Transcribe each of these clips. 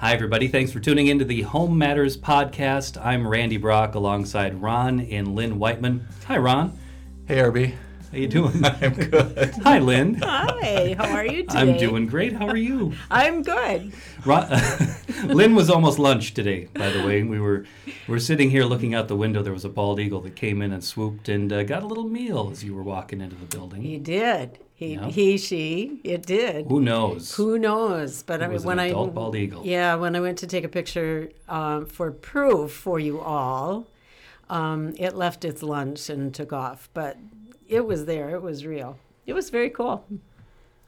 Hi, everybody. Thanks for tuning into the Home Matters podcast. I'm Randy Brock alongside Ron and Lynn Whiteman. Hi, Ron. Hey, RB. How you doing? I'm good. Hi, Lynn. Hi, how are you today? I'm doing great. How are you? I'm good. Ron, Lynn was almost lunch today, by the way. We were we were sitting here looking out the window. There was a bald eagle that came in and swooped and uh, got a little meal as you were walking into the building. He did. He, Yeah. he, she, it did. Who knows? Who knows? But I mean, was an when adult I bald eagle. yeah, when I went to take a picture um, for proof for you all, um, it left its lunch and took off. But it was there. It was real. It was very cool.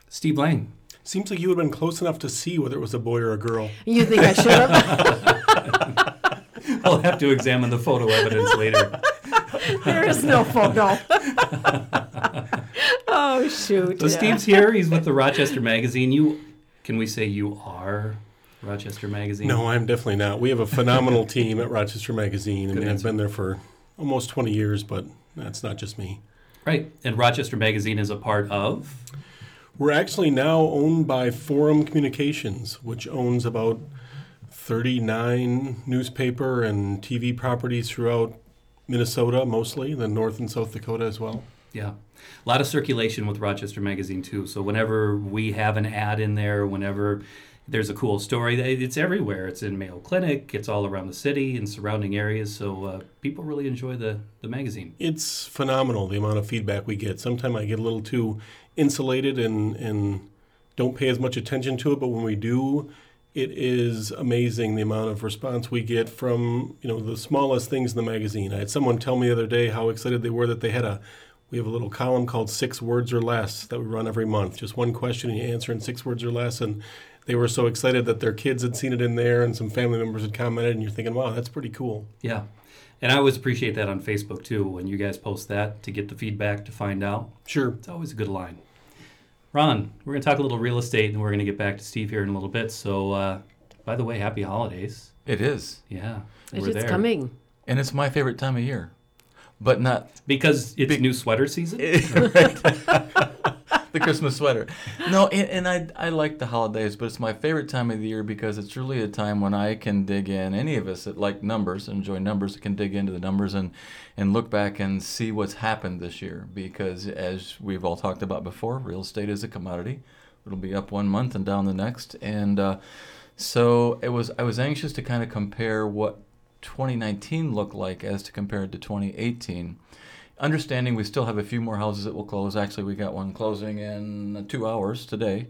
Steve Lang. Seems like you would have been close enough to see whether it was a boy or a girl. You think I should have? I'll have to examine the photo evidence later. there is no photo. oh shoot! So yeah. Steve's here. He's with the Rochester Magazine. You can we say you are Rochester Magazine? No, I'm definitely not. We have a phenomenal team at Rochester Magazine, and Good I've answer. been there for almost 20 years, but that's not just me. Right. And Rochester Magazine is a part of. We're actually now owned by Forum Communications, which owns about 39 newspaper and TV properties throughout Minnesota, mostly, then North and South Dakota as well. Yeah. A lot of circulation with Rochester Magazine too. So whenever we have an ad in there, whenever there's a cool story, it's everywhere. It's in Mayo Clinic. It's all around the city and surrounding areas. So uh, people really enjoy the the magazine. It's phenomenal the amount of feedback we get. Sometimes I get a little too insulated and, and don't pay as much attention to it, but when we do, it is amazing the amount of response we get from you know the smallest things in the magazine. I had someone tell me the other day how excited they were that they had a we have a little column called six words or less that we run every month. Just one question and you answer in six words or less and they were so excited that their kids had seen it in there and some family members had commented and you're thinking, wow, that's pretty cool. Yeah. And I always appreciate that on Facebook too when you guys post that to get the feedback to find out. Sure. It's always a good line. Ron, we're going to talk a little real estate and we're going to get back to Steve here in a little bit. So, uh, by the way, happy holidays. It is. Yeah. It's we're just there. coming. And it's my favorite time of year. But not Because it's Big- new sweater season? the Christmas sweater. No, and, and I, I like the holidays, but it's my favorite time of the year because it's really a time when I can dig in. Any of us that like numbers, and enjoy numbers, can dig into the numbers and, and look back and see what's happened this year. Because as we've all talked about before, real estate is a commodity. It'll be up one month and down the next. And uh, so it was. I was anxious to kind of compare what 2019 look like as to compared to 2018 understanding we still have a few more houses that will close. Actually, we got one closing in two hours today,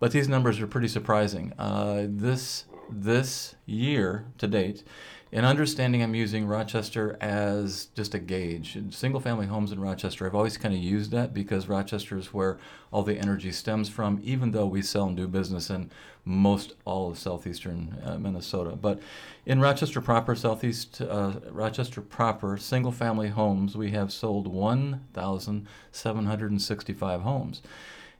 but these numbers are pretty surprising. Uh, this this year to date, in understanding, I'm using Rochester as just a gauge. Single family homes in Rochester, I've always kind of used that because Rochester is where all the energy stems from, even though we sell and do business in most all of southeastern uh, Minnesota. But in Rochester proper, southeast uh, Rochester proper, single family homes, we have sold 1,765 homes.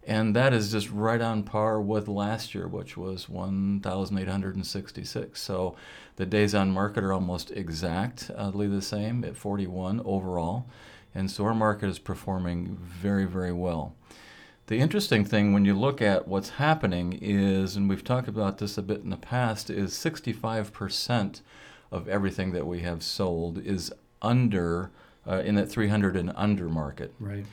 And that is just right on par with last year, which was 1,866. So the days on market are almost exactly the same at 41 overall. And so our market is performing very, very well. The interesting thing when you look at what's happening is, and we've talked about this a bit in the past, is 65% of everything that we have sold is under, uh, in that 300 and under market Right.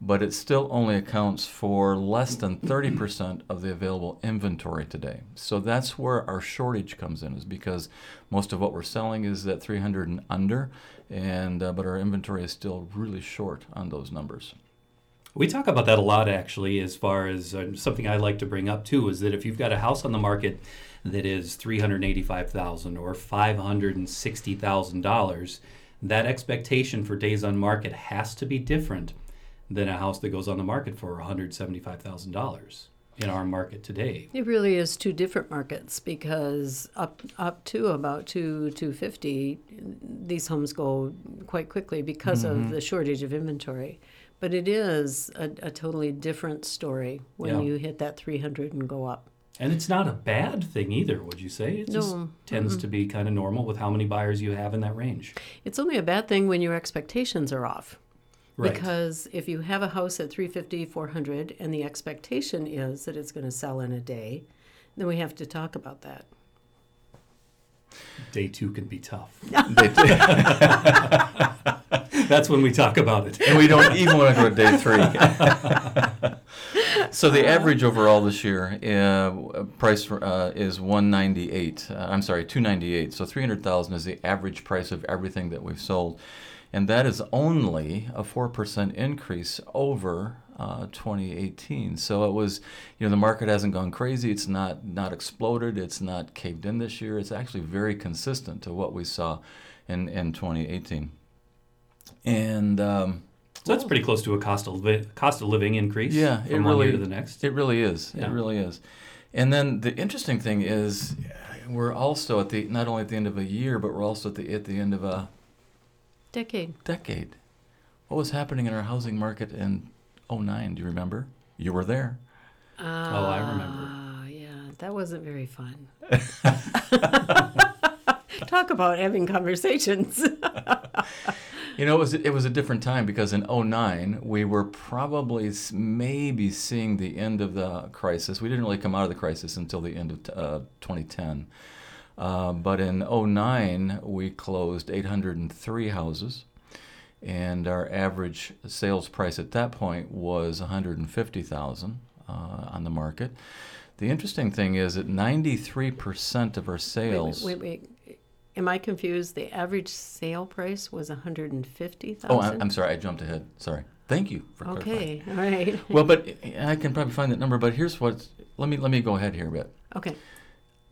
but it still only accounts for less than 30% of the available inventory today. So that's where our shortage comes in, is because most of what we're selling is that 300 and under, and uh, but our inventory is still really short on those numbers. We talk about that a lot, actually, as far as uh, something I like to bring up too is that if you've got a house on the market that is three hundred eighty-five thousand or five hundred and sixty thousand dollars, that expectation for days on market has to be different than a house that goes on the market for one hundred seventy-five thousand dollars in our market today. It really is two different markets because up up to about two two fifty, these homes go quite quickly because of the shortage of inventory. But it is a, a totally different story when Yeah. you hit that three hundred and go up. And it's not a bad thing either, would you say? It just No. tends to be kind of normal with how many buyers you have in that range. It's only a bad thing when your expectations are off. Right. Because if you have a house at 350, 400, and the expectation is that it's going to sell in a day, then we have to talk about that. Day two can be tough. That's when we talk about it. and we don't even want to go to day three. so the average overall this year uh, price uh, is 198. Uh, I'm sorry, 298. So 300,000 is the average price of everything that we've sold, and that is only a four percent increase over. Uh, 2018. So it was, you know, the market hasn't gone crazy. It's not not exploded. It's not caved in this year. It's actually very consistent to what we saw in in 2018. And um, So that's pretty close to a cost of li- cost of living increase. Yeah, it from one really- year to the next. It really is. Yeah. It really is. And then the interesting thing is, we're also at the not only at the end of a year, but we're also at the at the end of a Decade. decade. What was happening in our housing market in 09? Do you remember? You were there. Oh, I remember. Ah, yeah, that wasn't very fun. Talk about having conversations. You know, it was it was a different time because in 09 we were probably maybe seeing the end of the crisis. We didn't really come out of the crisis until the end of uh, 2010. Uh, but in 09 we closed 803 houses, and our average sales price at that point was 150,000 uh, on the market. The interesting thing is that 93% of our wait, sales. wait, wait. Am I confused? The average sale price was one hundred and fifty Oh, thousand. I, I'm sorry, I jumped ahead. Sorry. Thank you for clarifying. Okay, all right. Well, but I can probably find that number. But here's what. Let me let me go ahead here a bit. Okay.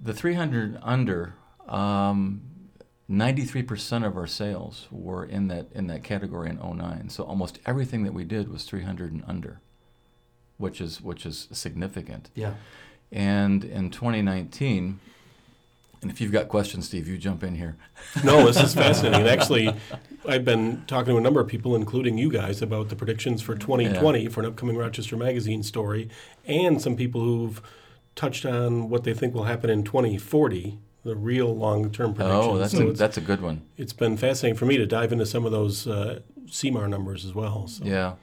The 300 under, um, 93% of our sales were in that in that category in 09. So almost everything that we did was 300 and under, which is which is significant. Yeah. And in 2019, and if you've got questions, Steve, you jump in here. No, this is fascinating. Actually, I've been talking to a number of people, including you guys, about the predictions for 2020 for an upcoming Rochester Magazine story, and some people who've touched on what they think will happen in 2040, the real long-term predictions. Oh, that's So a, that's a good one. it's been fascinating for me to dive into some of those uh, SEMAR numbers as well. So. Yeah.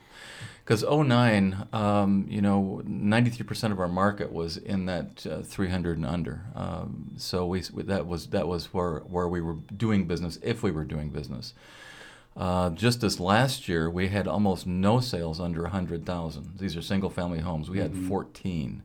Because 09, um, you know, 93% of our market was in that uh, 300 and under. Um, so we that was that was where where we were doing business if we were doing business. Uh, just this last year, we had almost no sales under 100,000. These are single family homes. We had 14.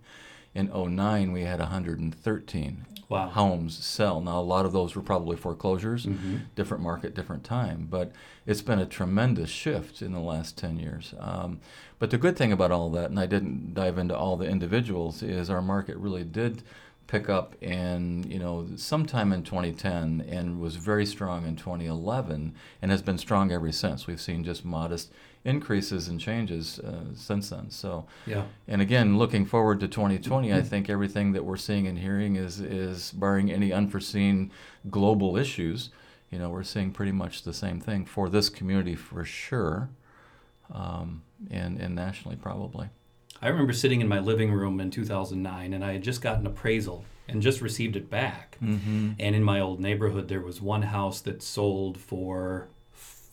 In 09, we had 113 Wow. homes sell. Now, a lot of those were probably foreclosures, Mm-hmm. different market, different time, but it's been a tremendous shift in the last 10 years. Um, but the good thing about all that, and I didn't dive into all the individuals, is our market really did pick up in you know sometime in 2010 and was very strong in 2011 and has been strong ever since. We've seen just modest increases and changes uh, since then. So Yeah. and again, looking forward to 2020, I think everything that we're seeing and hearing is, is barring any unforeseen global issues, you know, we're seeing pretty much the same thing for this community for sure, um, and, and nationally probably. I remember sitting in my living room in 2009, and I had just got an appraisal and just received it back. Mm-hmm. And in my old neighborhood, there was one house that sold for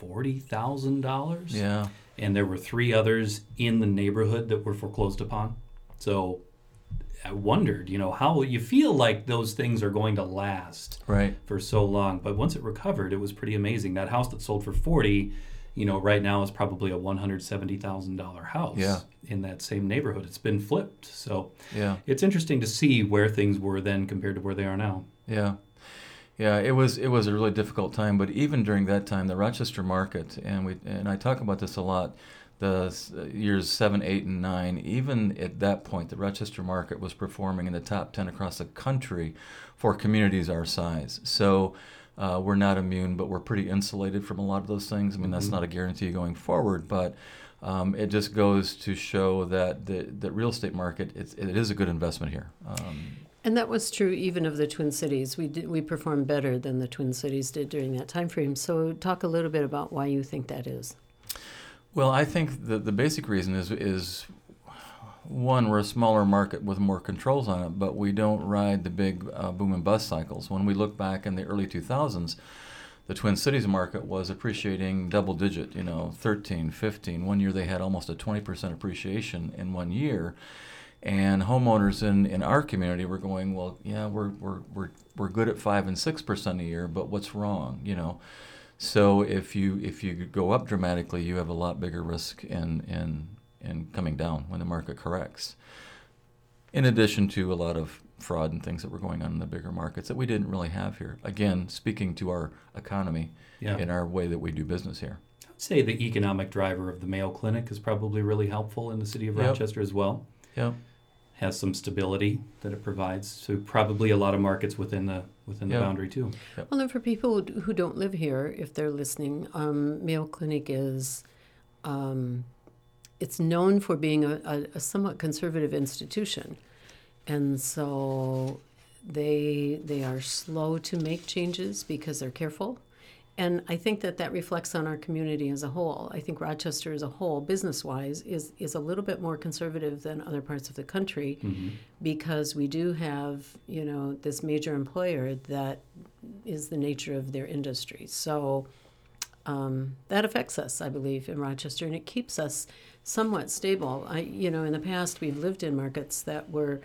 forty thousand dollars. Yeah. and there were three others in the neighborhood that were foreclosed upon. So I wondered, you know, how you feel like those things are going to last Right. for so long, but once it recovered, it was pretty amazing. That house that sold for 40, you know, right now is probably a $170,000 house Yeah. in that same neighborhood. It's been flipped. So Yeah. it's interesting to see where things were then compared to where they are now. Yeah. Yeah, it was it was a really difficult time, but even during that time, the Rochester market, and we and I talk about this a lot, the years seven, eight, and nine. Even at that point, the Rochester market was performing in the top ten across the country for communities our size. So. Uh, we're not immune, but we're pretty insulated from a lot of those things. I mean, that's Mhm. not a guarantee going forward, but um, it just goes to show that the, the real estate market it's, it is a good investment here. Um, And that was true even of the Twin Cities. We did, we performed better than the Twin Cities did during that time frame. So talk a little bit about why you think that is. Well, I think the the basic reason is is one we're a smaller market with more controls on it, but we don't ride the big uh, boom and bust cycles. When we look back in the early 2000s, the Twin Cities market was appreciating double digit, you know, 13, 15. One year they had almost a 20% appreciation in one year. And homeowners in, in our community were going, well, yeah, we're, we're, we're, we're good at five and six percent a year, but what's wrong? You know, so if you if you go up dramatically, you have a lot bigger risk in in in coming down when the market corrects. In addition to a lot of fraud and things that were going on in the bigger markets that we didn't really have here. Again, speaking to our economy Yeah. in our way that we do business here. I'd say the economic driver of the Mayo Clinic is probably really helpful in the city of Yep. Rochester as well. Yep. Has some stability that it provides. To probably a lot of markets within the within the boundary too. Well, and for people who- who don't live here, if they're listening, um, Mayo Clinic is, um, it's known for being a, a, a somewhat conservative institution, and so they they are slow to make changes because they're careful, and I think that that reflects on our community as a whole. I think Rochester as a whole, business wise, is is a little bit more conservative than other parts of the country because we do have you know this major employer that is the nature of their industry. So um, that affects us, I believe, in Rochester, and it keeps us somewhat stable. I, you know, in the past we've lived in markets that were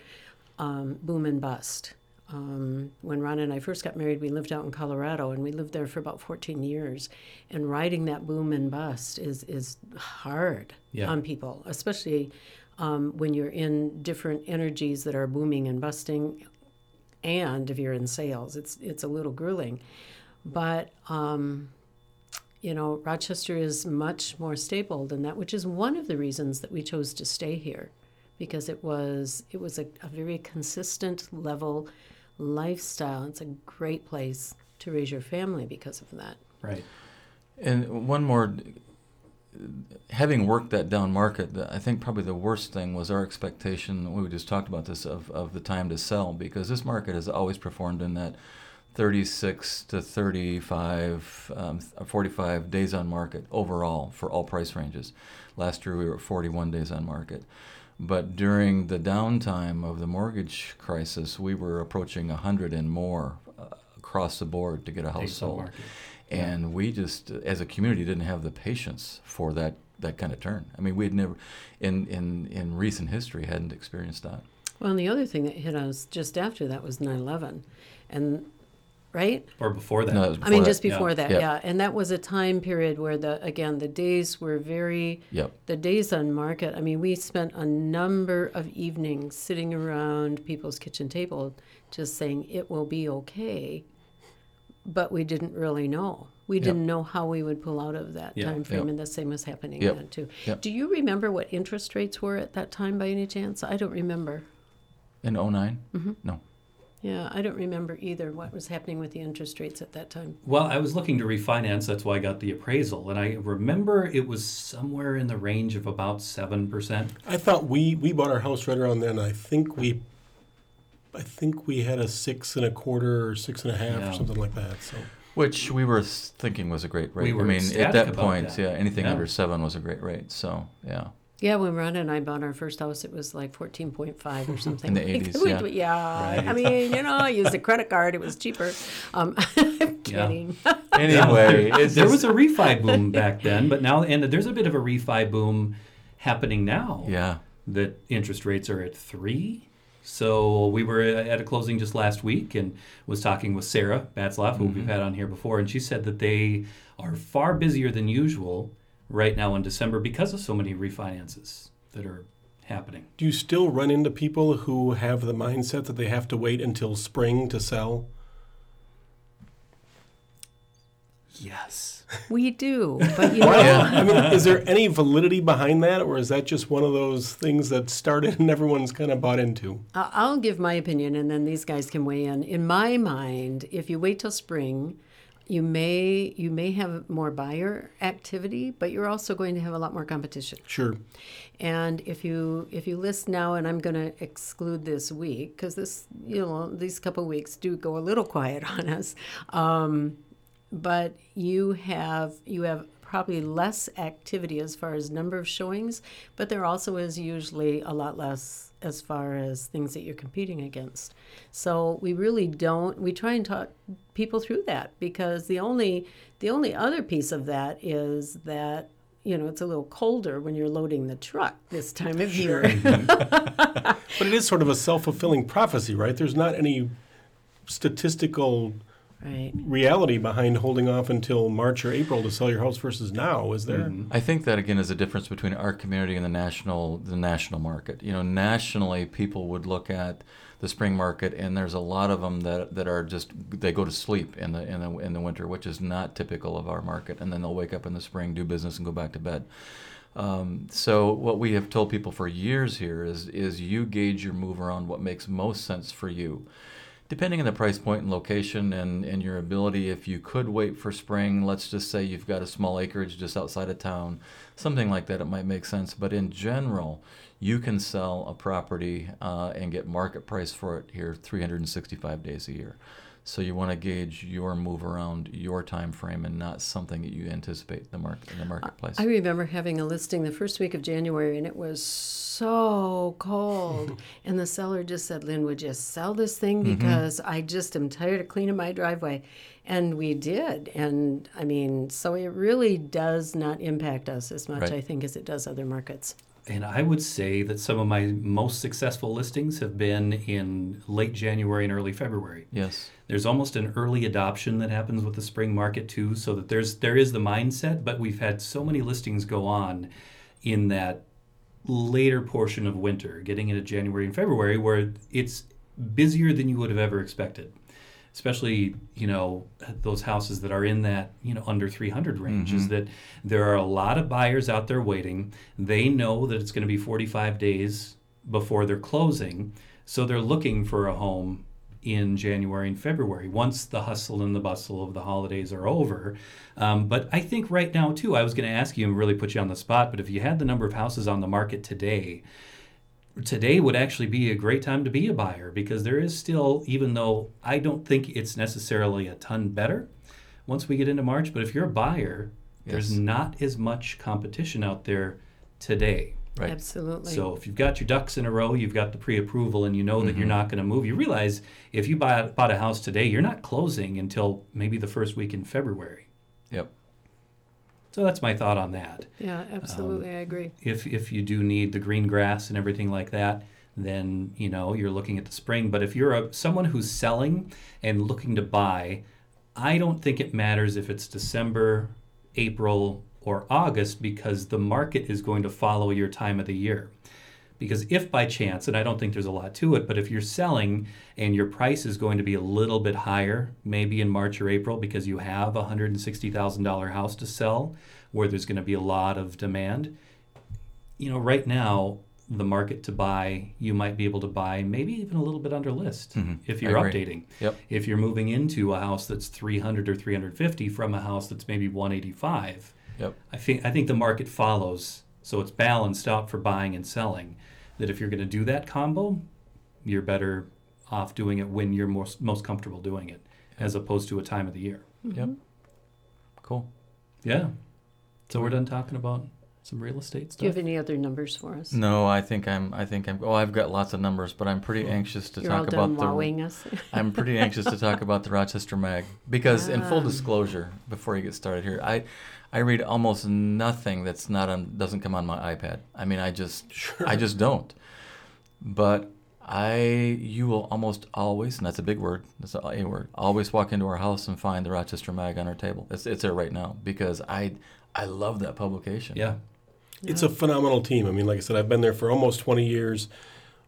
um, boom and bust. Um, when Ron and I first got married, we lived out in Colorado, and we lived there for about 14 years. And riding that boom and bust is is hard Yeah. on people, especially um, when you're in different energies that are booming and busting and if you're in sales, it's it's a little grueling. But um, you know, Rochester is much more stable than that, which is one of the reasons that we chose to stay here, because it was it was a, a very consistent level lifestyle. It's a great place to raise your family because of that. Right. And one more, having worked that down market, I think probably the worst thing was our expectation. We just talked about this of, of the time to sell because this market has always performed in that 36 to 35, um, 45 days on market overall for all price ranges. Last year we were at 41 days on market. But during the downtime of the mortgage crisis, we were approaching 100 and more uh, across the board to get a house sold. market. and we just as a community didn't have the patience for that that kind of turn. I mean we had never in in in recent history hadn't experienced that. Well, and the other thing that hit us just after that was 9/11, and right Or before that. No, it was I mean, that. just before Yeah. that, Yep. yeah. And that was a time period where the again the days were very yep the days on market. I mean, we spent a number of evenings sitting around people's kitchen table, just saying it will be okay, but we didn't really know. We didn't know how we would pull out of that Yeah. time frame, Yep. and the same was happening Yep. then too. Yep. Do you remember what interest rates were at that time by any chance? I don't remember. in 9 Mm-hmm. no Yeah, I don't remember either what was happening with the interest rates at that time. Well, I was looking to refinance. That's why I got the appraisal, and I remember it was somewhere in the range of about seven percent. I thought we we bought our house right around then. I think we, I think we had a six and a quarter or six and a half Yeah. or something like that. So which we were thinking was a great rate We were i mean at that point that. yeah anything Yeah. under seven was a great rate so yeah Yeah, when Rhonda and I bought our first house, it was like fourteen point five or something. In the 80s, that. We- yeah. we- yeah. Right. I mean, you know, I used a credit card; it was cheaper. Um, I'm Yeah. kidding. anyway there, there just- was a refi boom back then, but now and there's a bit of a refi boom happening now. yeah that interest rates are at three. So we were at a closing just last week and was talking with Sarah Batzlaff, who we've had on here before, and she said that they are far busier than usual right now in December because of so many refinances that are happening. do you still run into people who have the mindset that they have to wait until spring to sell? Yes. We do, but you know, I mean, is there any validity behind that, or is that just one of those things that started and everyone's kind of bought into? I'll give my opinion, and then these guys can weigh in. In my mind, if you wait till spring, you may you may have more buyer activity, but you're also going to have a lot more competition. Sure. And if you if you list now, and I'm going to exclude this week because this you know these couple weeks do go a little quiet on us, um, but you have you have probably less activity as far as number of showings, but there also is usually a lot less as far as things that you're competing against. So we really don't we try and talk people through that because the only the only other piece of that is that you know, it's a little colder when you're loading the truck this time of year. But it is sort of a self fulfilling prophecy, right? There's not any statistical right. reality behind holding off until March or April to sell your house versus now, is there? I think that again is a difference between our community and the national the national market. You know, nationally, people would look at the spring market, and there's a lot of them that, that are just they go to sleep in the in the in the winter, which is not typical of our market, and then they'll wake up in the spring, do business, and go back to bed. Um, so what we have told people for years here is is you gauge your move around what makes most sense for you depending on the price point and location and, and your ability, if you could wait for spring, let's just say you've got a small acreage just outside of town, something like that, it might make sense. But in general, you can sell a property uh, and get market price for it here 365 days a year. So you want to gauge your move around your time frame and not something that you anticipate the market in the marketplace. I remember having a listing the first week of January, and it was so cold. and the seller just said, "Lynn, would you sell this thing mm-hmm. because I just am tired of cleaning my driveway." And we did, and I mean, so it really does not impact us as much, Right. I think, as it does other markets. And I would say that some of my most successful listings have been in late January and early February. yes. There's almost an early adoption that happens with the spring market too, so that there's there is the mindset, but we've had so many listings go on in that later portion of winter, getting into January and February, where it's busier than you would have ever expected. Especially, you know, those houses that are in that, you know, under 300 range, is that there are a lot of buyers out there waiting. They know that it's going to be 45 days before they're closing, so they're looking for a home in January and February once the hustle and the bustle of the holidays are over. Um, but I think right now, too, I was going to ask you and really put you on the spot, but if you had the number of houses on the market today, today would actually be a great time to be a buyer because there is still, even though I don't think it's necessarily a ton better once we get into March, but if you're a buyer, there's not as much competition out there today. Right. Absolutely. So if you've got your ducks in a row, you've got the pre-approval, and you know that you're mm-hmm. not going to move. You realize if you buy bought a house today, you're not closing until maybe the first week in February. Yep. So that's my thought on that. yeah, absolutely, um, I agree. If if you do need the green grass and everything like that, then you know you're looking at the spring. But if you're a someone who's selling and looking to buy, I don't think it matters if it's December, April, or August because the market is going to follow your time of the year. Because if by chance, and I don't think there's a lot to it, but if you're selling and your price is going to be a little bit higher, maybe in March or April, because you have a $160,000 house to sell where there's going to be a lot of demand, you know, right now, the market to buy, you might be able to buy maybe even a little bit under list mm-hmm. if you're updating. Yep. If you're moving into a house that's 300 or 350 from a house that's maybe 185, Yep. I think I think the market follows, so it's balanced out for buying and selling. That if you're going to do that combo, you're better off doing it when you're most most comfortable doing it, as opposed to a time of the year. Yep. Cool. Yeah. So we're done talking about some real estate stuff. Do you have any other numbers for us? No, I think I'm. I think I'm. Oh, I've got lots of numbers, but I'm pretty anxious to You're all talk done about the. us. I'm pretty anxious to talk about the Rochester Mag because, in full Ah. disclosure, before you get started here, I, I read almost nothing that's not on doesn't come on my iPad. I mean, I just, I just don't. But I, you will almost always, and that's a big word, that's a, a word, always walk into our house and find the Rochester Mag on our table. It's, it's there right now because I, I love that publication. yeah. It's a phenomenal team. I mean, like I said, I've been there for almost 20 years.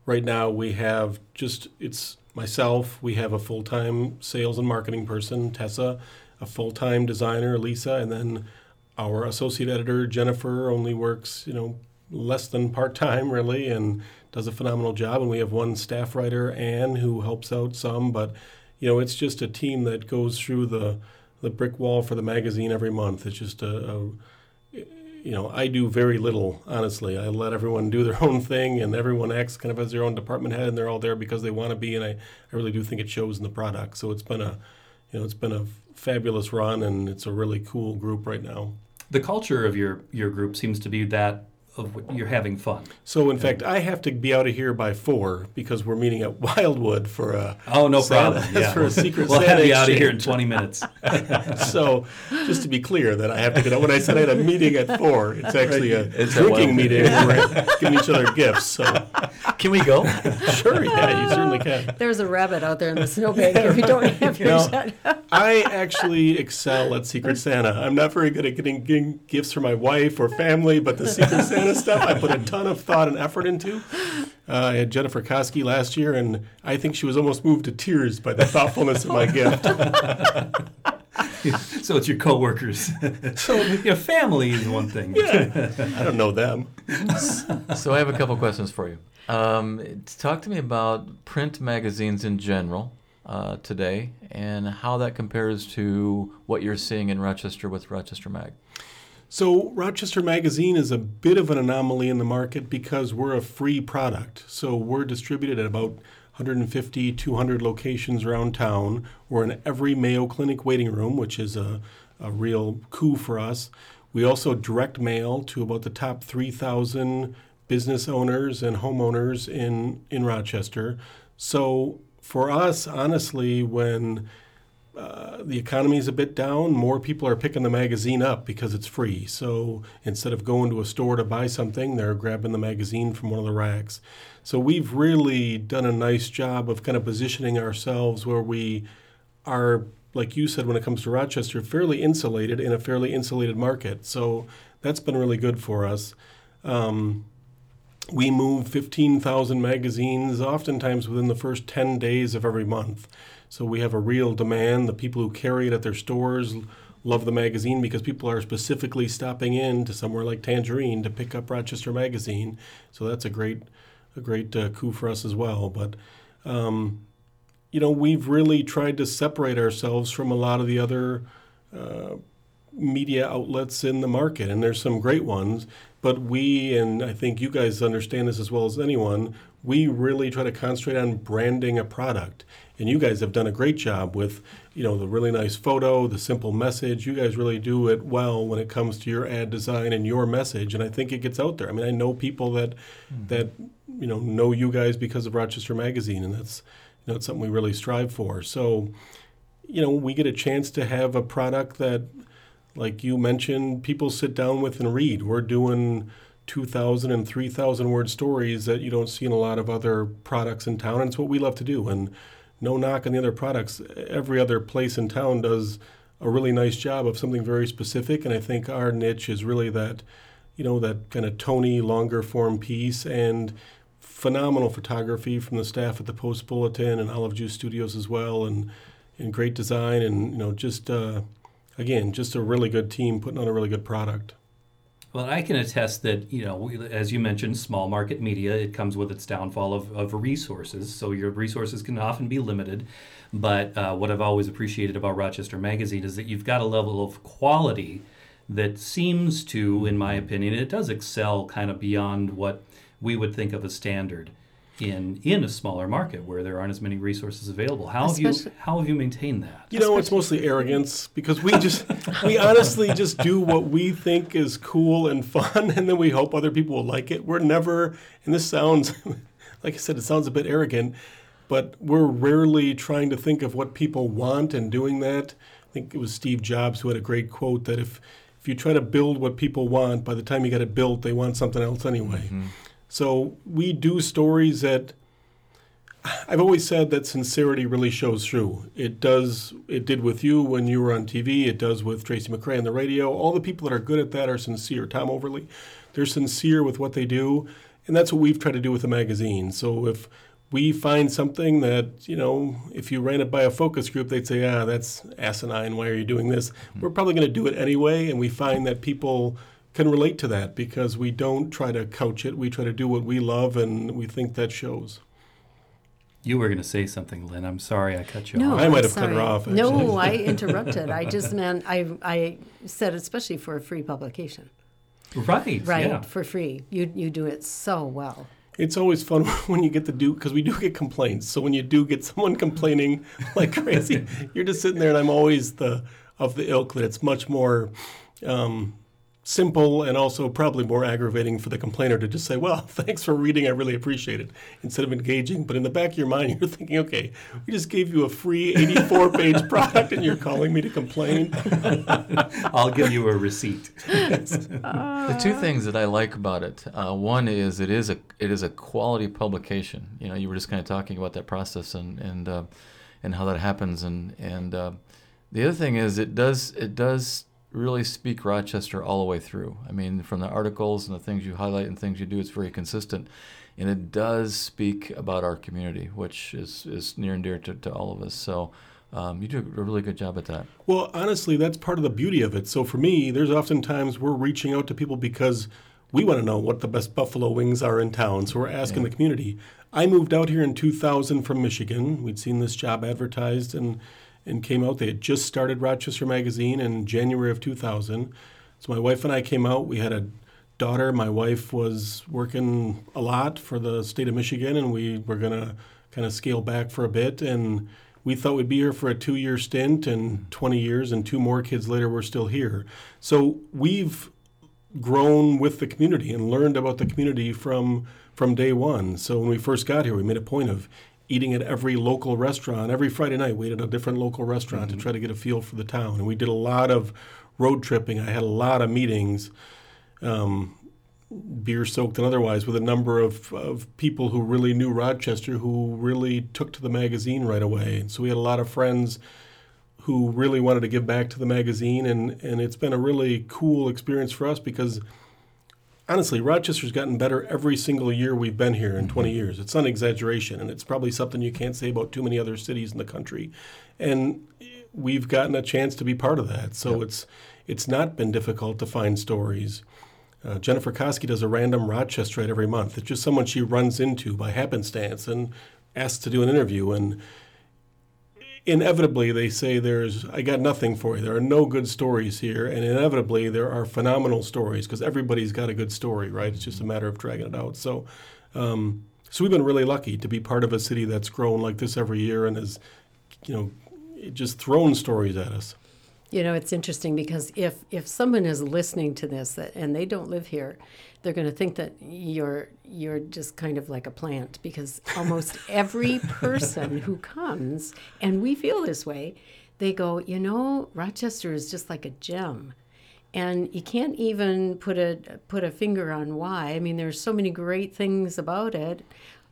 Right now, we have just, it's myself, we have a full time sales and marketing person, Tessa, a full time designer, Lisa, and then our associate editor, Jennifer, only works, you know, less than part time, really, and does a phenomenal job. And we have one staff writer, Anne, who helps out some, but, you know, it's just a team that goes through the, the brick wall for the magazine every month. It's just a, a you know, I do very little, honestly. I let everyone do their own thing, and everyone acts kind of as their own department head, and they're all there because they want to be. And I, I really do think it shows in the product. So it's been a, you know, it's been a fabulous run, and it's a really cool group right now. The culture of your your group seems to be that of what you're having fun. So, in fact, I have to be out of here by four because we're meeting at Wildwood for a Oh, no Santa- problem. Yeah. for a secret we'll Santa have you out of here in 20 minutes. so just to be clear that I have to get out. When I said I had a meeting at four, it's actually a It's drinking Wildwood. meeting where we're giving each other gifts. So Can we go? sure, yeah, you certainly can. There's a rabbit out there in the snowbank if you don't have your No. shut. I actually excel at Secret Santa. I'm not very good at getting, getting gifts for my wife or family, but the Secret Santa stuff I put a ton of thought and effort into. Uh, I had Jennifer Koski last year, and I think she was almost moved to tears by the thoughtfulness of my gift. so it's your coworkers. so your family is one thing. Yeah, I don't know them. so I have a couple questions for you. Um, talk to me about print magazines in general uh, today and how that compares to what you're seeing in Rochester with Rochester Mag. So, Rochester Magazine is a bit of an anomaly in the market because we're a free product. So, we're distributed at about 150, 200 locations around town. We're in every Mayo Clinic waiting room, which is a, a real coup for us. We also direct mail to about the top 3,000 business owners and homeowners in, in Rochester. So, for us, honestly, when uh, the economy is a bit down, more people are picking the magazine up because it's free. So instead of going to a store to buy something, they're grabbing the magazine from one of the racks. So we've really done a nice job of kind of positioning ourselves where we are, like you said, when it comes to Rochester, fairly insulated in a fairly insulated market. So that's been really good for us. Um, we move 15,000 magazines oftentimes within the first 10 days of every month. So we have a real demand. The people who carry it at their stores love the magazine because people are specifically stopping in to somewhere like Tangerine to pick up Rochester Magazine. So that's a great, a great uh, coup for us as well. But um, you know, we've really tried to separate ourselves from a lot of the other uh, media outlets in the market, and there's some great ones. But we, and I think you guys understand this as well as anyone, we really try to concentrate on branding a product. And you guys have done a great job with, you know, the really nice photo, the simple message. You guys really do it well when it comes to your ad design and your message. And I think it gets out there. I mean, I know people that hmm. that you know know you guys because of Rochester Magazine, and that's you know it's something we really strive for. So, you know, we get a chance to have a product that like you mentioned, people sit down with and read. We're doing 2,000 and 3,000 word stories that you don't see in a lot of other products in town, and it's what we love to do. And no knock on the other products. Every other place in town does a really nice job of something very specific, and I think our niche is really that, you know, that kind of Tony longer form piece and phenomenal photography from the staff at the Post Bulletin and Olive Juice Studios as well, and and great design, and you know, just uh, again, just a really good team putting on a really good product. Well, I can attest that, you know, as you mentioned, small market media, it comes with its downfall of, of resources. So your resources can often be limited. But uh, what I've always appreciated about Rochester Magazine is that you've got a level of quality that seems to, in my opinion, it does excel kind of beyond what we would think of a standard in in a smaller market where there aren't as many resources available. How have you how have you maintained that? You know, it's mostly arrogance because we just, we honestly just do what we think is cool and fun, and then we hope other people will like it. We're never, and this sounds, like I said, it sounds a bit arrogant, but we're rarely trying to think of what people want and doing that. I think it was Steve Jobs who had a great quote that if, if you try to build what people want, by the time you get it built, they want something else anyway. Mm-hmm. So we do stories that I've always said that sincerity really shows through. It does. It did with you when you were on TV. It does with Tracy McCray on the radio. All the people that are good at that are sincere. Tom Overly, they're sincere with what they do, and that's what we've tried to do with the magazine. So if we find something that you know, if you ran it by a focus group, they'd say, "Ah, that's asinine. Why are you doing this?" We're probably going to do it anyway, and we find that people can relate to that because we don't try to couch it. We try to do what we love, and we think that shows. You were going to say something, Lynn. I'm sorry I cut you No, off. I might I'm have cut her sorry. off, No. I interrupted. I just meant I I said especially for a free publication, Right. right? Yeah. For free, you you do it so well. It's always fun when you get to do because we do get complaints. So when you do get someone complaining like crazy, you're just sitting there, and I'm always the of the ilk that it's much more um, simple and also probably more aggravating for the complainer to just say, "Well, thanks for reading. I really appreciate it," instead of engaging. But in the back of your mind, you're thinking, "Okay, we just gave you a free 84-page product, and you're calling me to complain." I'll give you a receipt. the two things that I like about it, uh, one is it is a it is a quality publication. You know, you were just kind of talking about that process and and uh, and how that happens, and and uh, the other thing is it does it does really speak Rochester all the way through. I mean, from the articles and the things you highlight and things you do, it's very consistent. And it does speak about our community, which is, is near and dear to, to all of us. So um, you do a really good job at that. Well, honestly, that's part of the beauty of it. So for me, there's often times we're reaching out to people because we want to know what the best buffalo wings are in town. So we're asking yeah. the community. I moved out here in 2000 from Michigan. We'd seen this job advertised and and came out. They had just started Rochester Magazine in January of 2000. So my wife and I came out. We had a daughter. My wife was working a lot for the state of Michigan, and we were going to kind of scale back for a bit. And we thought we'd be here for a two year stint, and 20 years, and two more kids later, we're still here. So we've grown with the community and learned about the community from from day one. So when we first got here, we made a point of eating at every local restaurant. Every Friday night, we ate at a different local restaurant mm-hmm. to try to get a feel for the town. And we did a lot of road tripping. I had a lot of meetings, um, beer soaked and otherwise, with a number of, of people who really knew Rochester, who really took to the magazine right away. And so we had a lot of friends who really wanted to give back to the magazine. And, and it's been a really cool experience for us because – honestly, Rochester's gotten better every single year we've been here in 20 years. It's not an exaggeration, and it's probably something you can't say about too many other cities in the country. And we've gotten a chance to be part of that. So yep. it's it's not been difficult to find stories. Uh, Jennifer Koski does a random Rochesterite every month. It's just someone she runs into by happenstance and asks to do an interview. And inevitably they say there's I got nothing for you. There are no good stories here, and inevitably there are phenomenal stories because everybody's got a good story, right? It's just a matter of dragging it out. So, um, so we've been really lucky to be part of a city that's grown like this every year and has, you know, just thrown stories at us. You know, it's interesting because if if someone is listening to this and they don't live here, they're going to think that you're you're just kind of like a plant because almost every person who comes and we feel this way they go you know rochester is just like a gem. And you can't even put a put a finger on why. I mean there's so many great things about it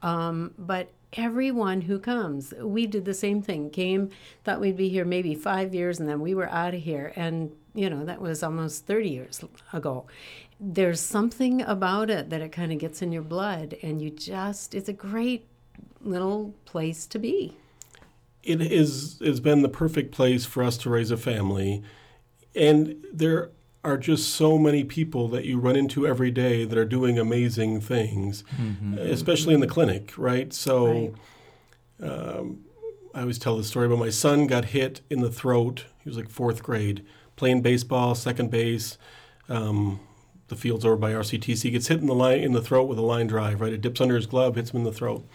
um, but everyone who comes we did the same thing. Came thought we'd be here maybe five years and then we were out of here. And you know that was almost 30 years ago there's something about it that it kind of gets in your blood and you just it's a great little place to be it is has been the perfect place for us to raise a family and there are just so many people that you run into every day that are doing amazing things mm-hmm. especially in the clinic right so right. Um, i always tell the story about my son got hit in the throat he was like fourth grade playing baseball second base um, the field's over by RCTC. He gets hit in the line in the throat with a line drive. Right, it dips under his glove, hits him in the throat.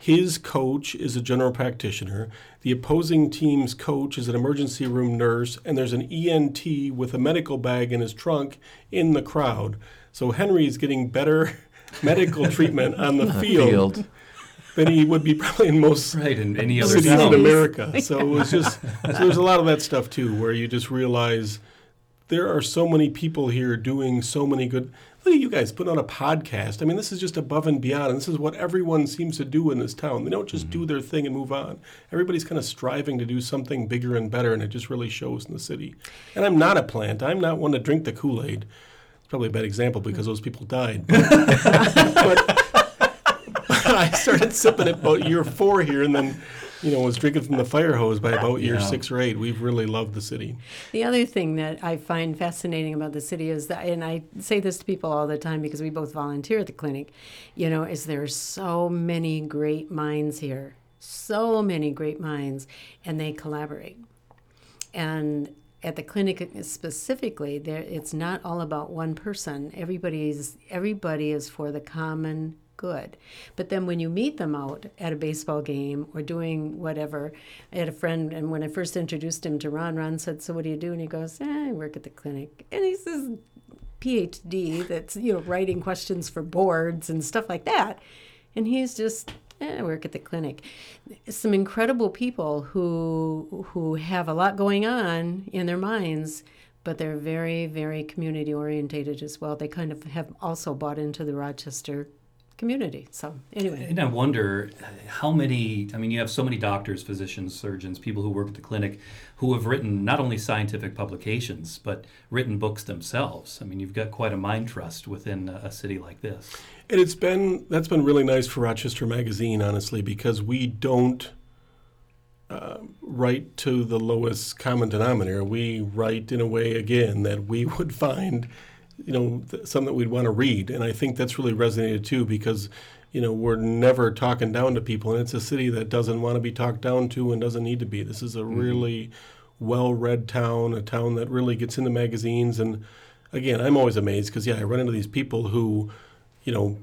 His coach is a general practitioner. The opposing team's coach is an emergency room nurse, and there's an ENT with a medical bag in his trunk in the crowd. So Henry is getting better medical treatment on the field, field, than he would be probably in most right in any other cities in America. So it was just so there's a lot of that stuff too, where you just realize there are so many people here doing so many good. Look at you guys putting on a podcast. I mean, this is just above and beyond. This is what everyone seems to do in this town. They don't just mm-hmm. do their thing and move on. Everybody's kind of striving to do something bigger and better, and it just really shows in the city. And I'm not a plant. I'm not one to drink the Kool Aid. It's probably a bad example because those people died. But, but I started sipping it about year four here, and then you know, was drinking from the fire hose by about year yeah. six or eight. We've really loved the city. The other thing that I find fascinating about the city is that, and I say this to people all the time because we both volunteer at the clinic, you know, is there are so many great minds here, so many great minds, and they collaborate. And at the clinic specifically, there it's not all about one person. Everybody's everybody is for the common good. But then when you meet them out at a baseball game or doing whatever, I had a friend, and when I first introduced him to Ron, Ron said, So what do you do? And he goes, eh, I work at the clinic. And he says, PhD that's you know writing questions for boards and stuff like that, and he's just eh, work at the clinic. Some incredible people who who have a lot going on in their minds, but they're very very community orientated as well. They kind of have also bought into the Rochester community. So anyway, And I wonder uh, how many. I mean, you have so many doctors, physicians, surgeons, people who work at the clinic, who have written not only scientific publications but written books themselves. I mean, you've got quite a mind trust within a a city like this. And it's been that's been really nice for Rochester Magazine, honestly, because we don't uh, write to the lowest common denominator. We write in a way again that we would find, you know, th- something that we'd want to read, and I think that's really resonated too because. You know, we're never talking down to people, and it's a city that doesn't want to be talked down to and doesn't need to be. This is a mm-hmm. really well read town, a town that really gets into magazines. And again, I'm always amazed because, yeah, I run into these people who, you know,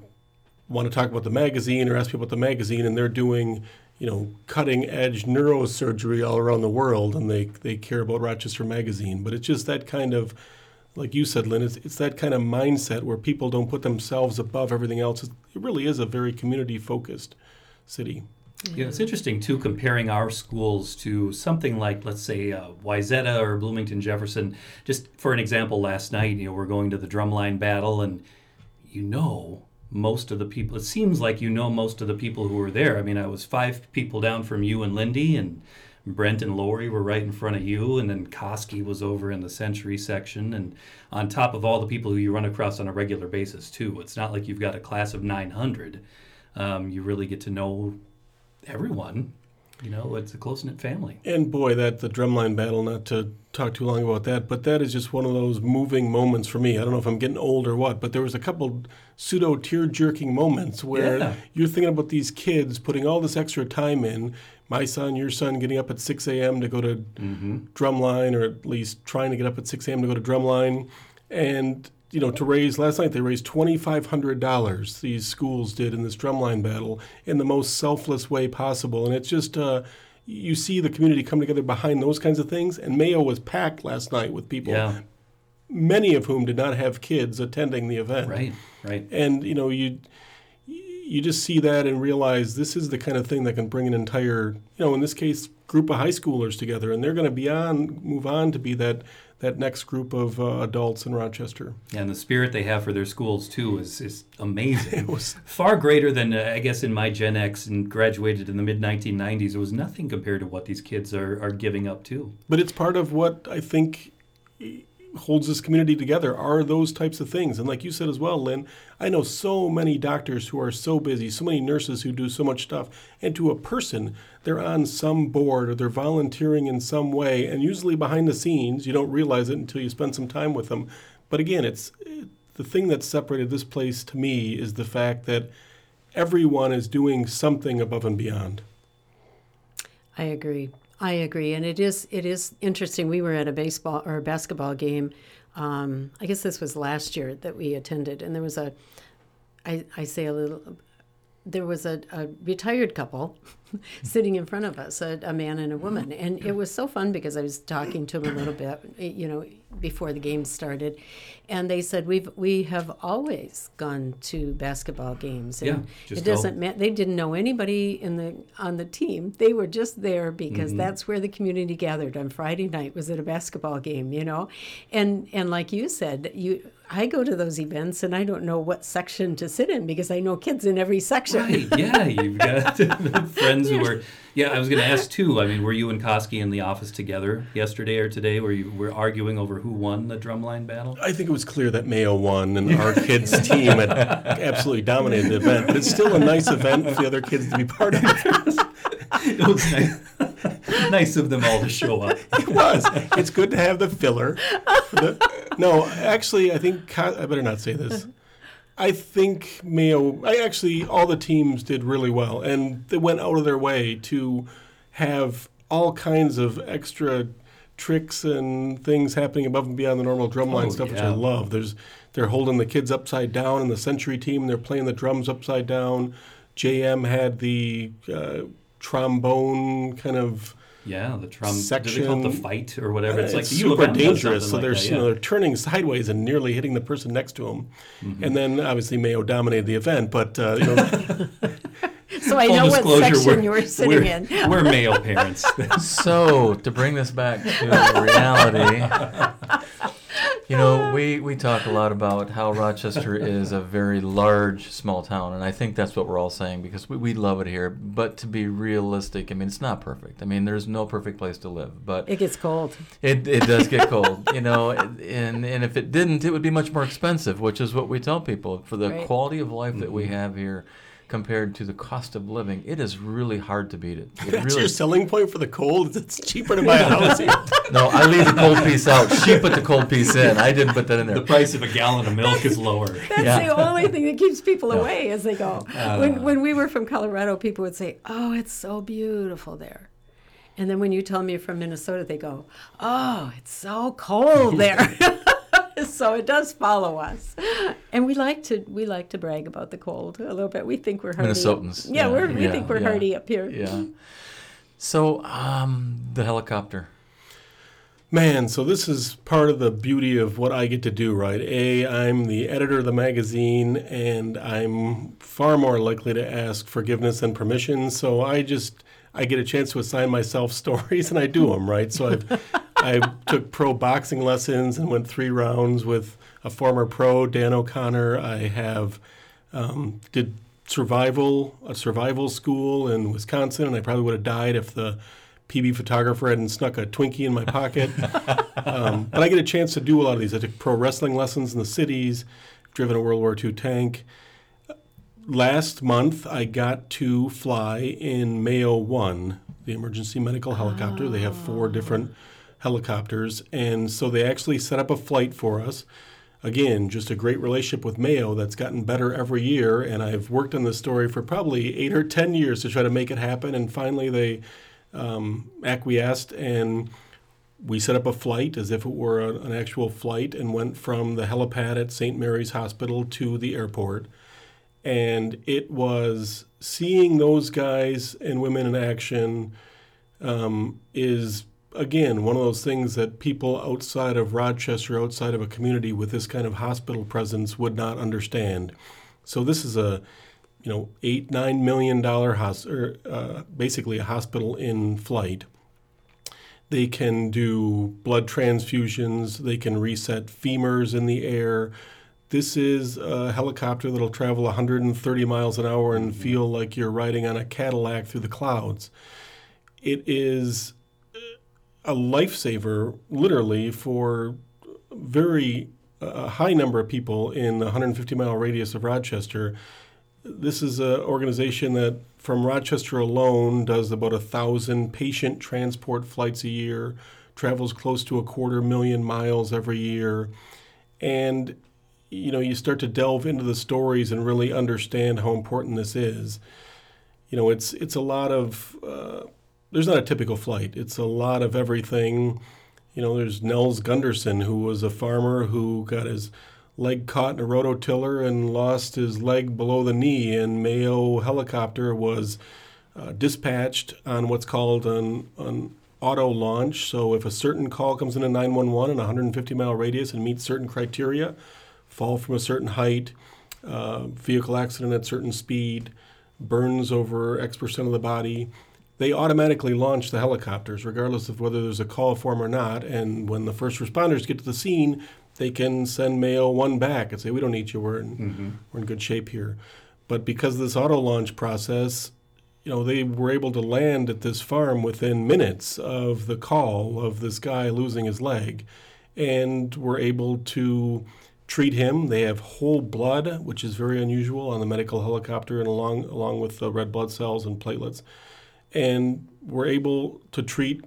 want to talk about the magazine or ask people about the magazine, and they're doing, you know, cutting edge neurosurgery all around the world, and they they care about Rochester Magazine. But it's just that kind of, like you said, Lynn, it's, it's that kind of mindset where people don't put themselves above everything else. It really is a very community focused city. Yeah, it's interesting too comparing our schools to something like, let's say, uh, Wayzata or Bloomington Jefferson. Just for an example, last night, you know, we're going to the drumline battle, and you know most of the people. It seems like you know most of the people who were there. I mean, I was five people down from you and Lindy, and Brent and Lori were right in front of you, and then Koski was over in the Century section, and on top of all the people who you run across on a regular basis too. It's not like you've got a class of 900. Um, you really get to know everyone. You know, it's a close knit family. And boy, that the drumline battle, not to talk too long about that, but that is just one of those moving moments for me. I don't know if I'm getting old or what, but there was a couple pseudo tear jerking moments where Yeah. you're thinking about these kids putting all this extra time in. My son, your son, getting up at 6 a.m. to go to mm-hmm. drumline, or at least trying to get up at 6 a.m. to go to drumline. And, you know, to raise, last night they raised $2,500, these schools did in this drumline battle, in the most selfless way possible. And it's just, uh, you see the community come together behind those kinds of things. And Mayo was packed last night with people, Yeah, many of whom did not have kids attending the event. right, right. And you know, you you just see that and realize this is the kind of thing that can bring an entire, you know, in this case, group of high schoolers together, and they're going to be on, move on to be that that next group of uh, adults in Rochester. Yeah, and the spirit they have for their schools too is is amazing. It was Far greater than uh, I guess in my Gen X and graduated in the mid 1990s. It was nothing compared to what these kids are, are giving up to. But it's part of what I think holds this community together are those types of things. And like you said as well, Lynn, I know so many doctors who are so busy, so many nurses who do so much stuff. And to a person, they're on some board or they're volunteering in some way. And usually behind the scenes, you don't realize it until you spend some time with them. But again, it's the thing that separated this place to me is the fact that everyone is doing something above and beyond. I agree. I agree, and it is it is interesting. We were at a baseball or a basketball game. Um, I guess this was last year that we attended, and there was a. I, I say a little. There was a, a retired couple sitting in front of us, a, a man and a woman, and it was so fun because I was talking to them a little bit, eh, you know, before the game started, and they said we've we have always gone to basketball games, and Yeah, it doesn't matter. They didn't know anybody in the on the team. They were just there because mm-hmm. that's where the community gathered on Friday night. Was at a basketball game, you know, and and like you said, you I go to those events and I don't know what section to sit in because I know kids in every section. Right, yeah, you've got friends who were. Yeah, I was going to ask too. I mean, were you and Koski in the office together yesterday or today, where you were arguing over who won the drumline battle? I think it was clear that Mayo won and our kids' team had absolutely dominated the event. But it's still a nice event for the other kids to be part of. It was nice, nice of them all to show up. It was. It's good to have the filler. the- no, actually, I think I better not say this. I think Mayo. I actually all the teams did really well, and they went out of their way to have all kinds of extra tricks and things happening above and beyond the normal drumline Oh, stuff, which I love. There's they're holding the kids upside down in the Century team. They're playing the drums upside down. JM had the uh, trombone kind of Yeah, the Trump. section. Do they call it the fight or whatever? It's Uh, like the super UofM dangerous. So something they're like that, you know they're turning sideways and nearly hitting the person next to them. Mm-hmm. And then obviously Mayo dominated the event, but uh, you know, So I know what section we're- you were sitting we're, in. We're male parents. so to bring this back to reality, you know, we, we talk a lot about how Rochester is a very large small town, and I think that's what we're all saying because we, we love it here. But to be realistic, I mean, it's not perfect. I mean, there's no perfect place to live, but It gets cold. it, it does get cold, you know, and and if it didn't, it would be much more expensive, which is what we tell people for the Right. quality of life that Mm-hmm. we have here compared to the cost of living. It is really hard to beat it. It that's really your selling point for the cold. It's cheaper to buy a house here. No, I leave the cold piece out. She put the cold piece in. I didn't put that in there. the price of a gallon of milk is lower. That's Yeah. the only thing that keeps people Yeah. away as they go. Uh. when, when we were from Colorado, people would say, Oh, it's so beautiful there. And then when you tell me you're from Minnesota, they go, Oh, it's so cold there. so it does follow us. And we like to we like to brag about the cold a little bit. We think we're hardy. Minnesotans. Yeah, Yeah, we're, we yeah, think we're yeah. hardy up here. Yeah. So, um, the helicopter. Man, so this is part of the beauty of what I get to do, right? A, I'm the editor of the magazine, and I'm far more likely to ask forgiveness and permission. So I just I get a chance to assign myself stories, and I do them, right? So I've I took pro boxing lessons and went three rounds with a former pro, Dan O'Connor. I have um, did survival a survival school in Wisconsin, and I probably would have died if the PB photographer hadn't snuck a Twinkie in my pocket. um, but I get a chance to do a lot of these. I took pro wrestling lessons in the cities, driven a World War II tank. Last month, I got to fly in Mayo 1, the emergency medical helicopter. They have four different helicopters, and so they actually set up a flight for us. Again, just a great relationship with Mayo that's gotten better every year, and I've worked on this story for probably eight or ten years to try to make it happen, and finally they um, acquiesced and we set up a flight as if it were an actual flight and went from the helipad at St. Mary's Hospital to the airport. And it was seeing those guys and women in action um, is, again, one of those things that people outside of Rochester, outside of a community with this kind of hospital presence, would not understand. So this is a you know, eight nine million dollar or, uh, basically a hospital in flight. They can do blood transfusions. They can reset femurs in the air. This is a helicopter that'll travel 130 miles an hour and mm-hmm. feel like you're riding on a Cadillac through the clouds. It is a lifesaver, literally, for very uh, a high number of people in the 150 mile radius of Rochester this is an organization that from Rochester alone does about a thousand patient transport flights a year, travels close to a quarter million miles every year. And you know, you start to delve into the stories and really understand how important this is. You know, it's it's a lot of uh, there's not a typical flight. It's a lot of everything. You know, there's Nels Gunderson, who was a farmer who got his leg caught in a rototiller and lost his leg below the knee, and Mayo helicopter was uh, dispatched on what's called an, an auto launch. So if a certain call comes into 911 in a 150 mile radius and meets certain criteria, fall from a certain height, uh, vehicle accident at certain speed, burns over X percent of the body, they automatically launch the helicopters, regardless of whether there's a call form or not. And when the first responders get to the scene, they can send Mayo one back and say, "We don't need you. We're in, we're in good shape here." But because of this auto launch process, you know, they were able to land at this farm within minutes of the call of this guy losing his leg, and were able to treat him. They have whole blood, which is very unusual on the medical helicopter, and along along with the red blood cells and platelets, and were able to treat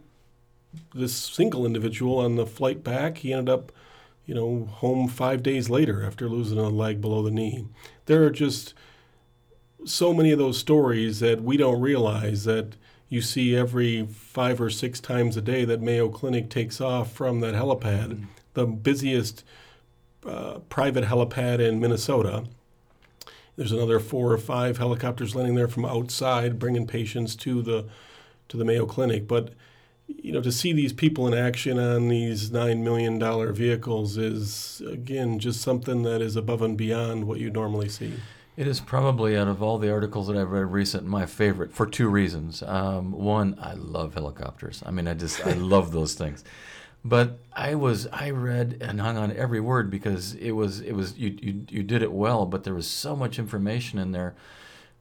this single individual on the flight back. He ended up you know, home five days later after losing a leg below the knee. There are just so many of those stories that we don't realize that you see every five or six times a day that Mayo Clinic takes off from that helipad, mm-hmm. the busiest uh, private helipad in Minnesota. There's another four or five helicopters landing there from outside, bringing patients to the to the Mayo Clinic. But you know, to see these people in action on these $9 million vehicles is, again, just something that is above and beyond what you normally see. It is probably out of all the articles that I've read recent, my favorite for two reasons. Um, one, I love helicopters. I mean, I just I love those things. But I was I read and hung on every word because it was it was you you you did it well, but there was so much information in there.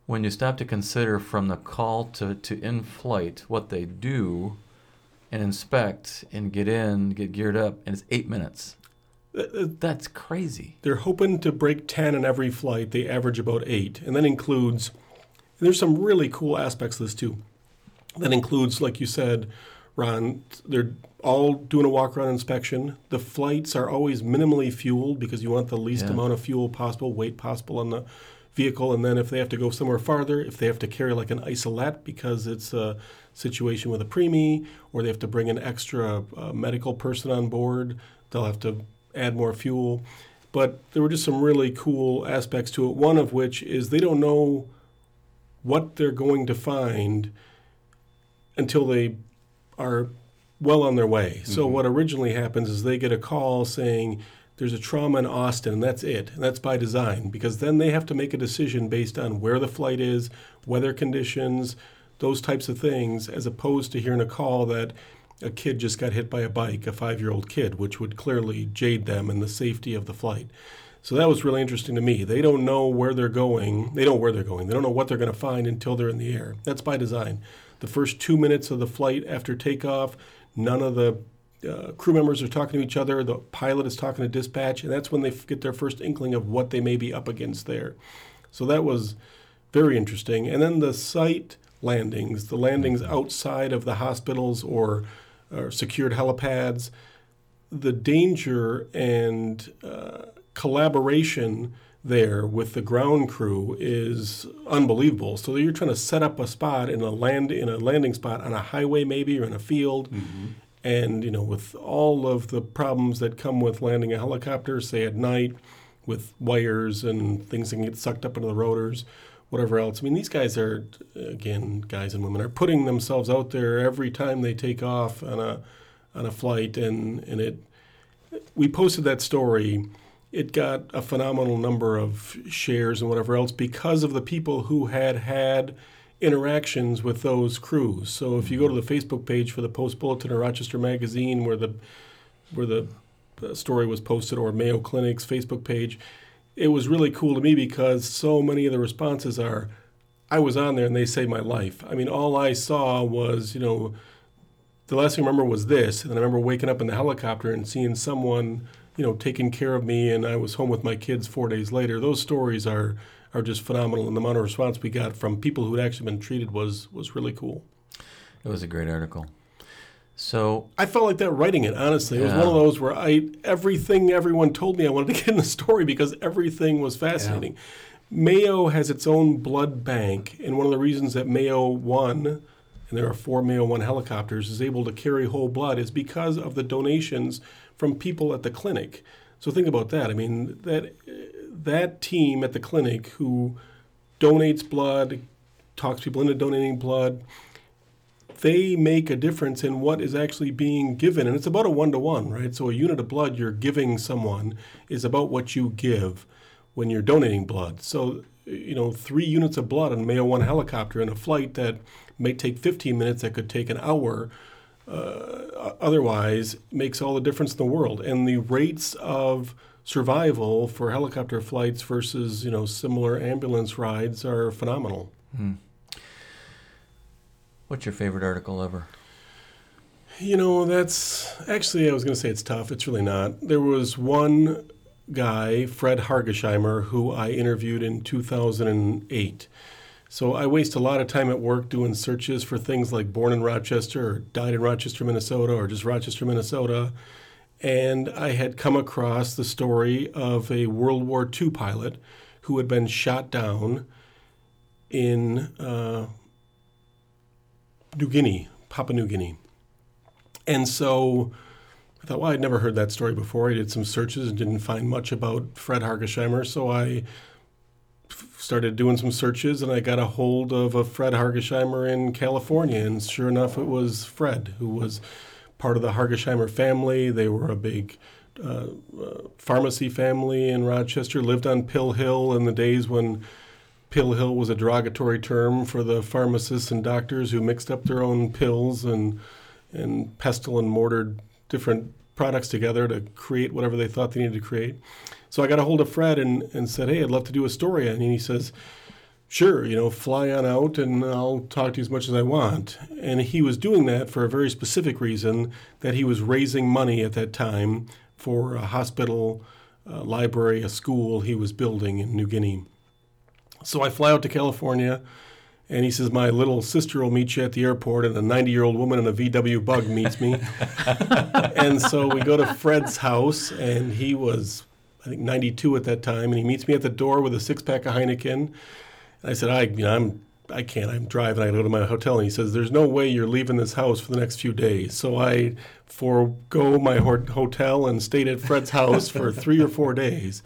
When you stop to consider from the call to, to in flight what they do and inspect and get in, get geared up, and it's eight minutes. Uh, uh, That's crazy. They're hoping to break 10 in every flight. They average about eight. And that includes, and there's some really cool aspects of this too. That includes, like you said, Ron, they're all doing a walk around inspection. The flights are always minimally fueled because you want the least Yeah. amount of fuel possible, weight possible on the vehicle. And then if they have to go somewhere farther, if they have to carry like an isolette because it's a situation with a preemie, or they have to bring an extra uh, medical person on board, they'll have to add more fuel. But there were just some really cool aspects to it. One of which is they don't know what they're going to find until they are well on their way. So mm-hmm. what originally happens is they get a call saying there's a trauma in Austin and that's it. And that's by design because then they have to make a decision based on where the flight is, weather conditions, those types of things as opposed to hearing a call that a kid just got hit by a bike, a 5-year-old kid, which would clearly jade them in the safety of the flight. So that was really interesting to me. They don't know where they're going. They don't know where they're going. They don't know what they're going to find until they're in the air. That's by design. The first two minutes of the flight after takeoff, none of the uh, crew members are talking to each other. The pilot is talking to dispatch, and that's when they get their first inkling of what they may be up against there. So that was very interesting. And then the site landings, the landings outside of the hospitals or, or secured helipads, the danger and uh, collaboration there with the ground crew is unbelievable. So you're trying to set up a spot in a land in a landing spot on a highway maybe or in a field. Mm-hmm. And you know, with all of the problems that come with landing a helicopter, say at night, with wires and things that can get sucked up into the rotors, whatever else. I mean, these guys are again, guys and women are putting themselves out there every time they take off on a on a flight, and and it. We posted that story. It got a phenomenal number of shares and whatever else because of the people who had had interactions with those crews. So if you go to the Facebook page for the Post Bulletin or Rochester Magazine, where the where the uh, story was posted, or Mayo Clinic's Facebook page, it was really cool to me because so many of the responses are, "I was on there and they saved my life." I mean, all I saw was you know, the last thing I remember was this, and I remember waking up in the helicopter and seeing someone you know taking care of me, and I was home with my kids four days later. Those stories are are just phenomenal, and the amount of response we got from people who had actually been treated was was really cool. It was a great article. So I felt like that writing it. Honestly, it was one of those where I everything everyone told me I wanted to get in the story because everything was fascinating. Mayo has its own blood bank, and one of the reasons that Mayo One, and there are four Mayo One helicopters, is able to carry whole blood is because of the donations from people at the clinic. So think about that. I mean that that team at the clinic who donates blood, talks people into donating blood they make a difference in what is actually being given. And it's about a one to one, right? So a unit of blood you're giving someone is about what you give when you're donating blood. So, you know, three units of blood on a Mayo 1 helicopter in a flight that may take 15 minutes, that could take an hour, uh, otherwise makes all the difference in the world. And the rates of survival for helicopter flights versus, you know, similar ambulance rides are phenomenal. what's your favorite article ever? You know, that's actually, I was going to say it's tough. It's really not. There was one guy, Fred Hargesheimer, who I interviewed in 2008. So I waste a lot of time at work doing searches for things like born in Rochester or died in Rochester, Minnesota, or just Rochester, Minnesota. And I had come across the story of a World War II pilot who had been shot down in uh, New Guinea, Papua New Guinea. And so I thought, well, I'd never heard that story before. I did some searches and didn't find much about Fred Hargesheimer. So I started doing some searches and I got a hold of a Fred Hargesheimer in California. And sure enough, it was Fred, who was part of the Hargesheimer family. They were a big uh, uh, pharmacy family in Rochester, lived on Pill Hill in the days when Pill Hill was a derogatory term for the pharmacists and doctors who mixed up their own pills and, and pestle and mortared different products together to create whatever they thought they needed to create. So I got a hold of Fred and, and said, Hey, I'd love to do a story. And he says, Sure, you know, fly on out and I'll talk to you as much as I want. And he was doing that for a very specific reason that he was raising money at that time for a hospital, a library, a school he was building in New Guinea. So I fly out to California. And he says, My little sister will meet you at the airport, and a 90 year old woman in a VW bug meets me. and so we go to Fred's house, and he was I think 92 at that time, and he meets me at the door with a six pack of Heineken. And I said, I, you know, I'm, I can't. I'm driving. I go to my hotel, and he says, "There's no way you're leaving this house for the next few days." So I forego my hotel and stayed at Fred's house for three or four days,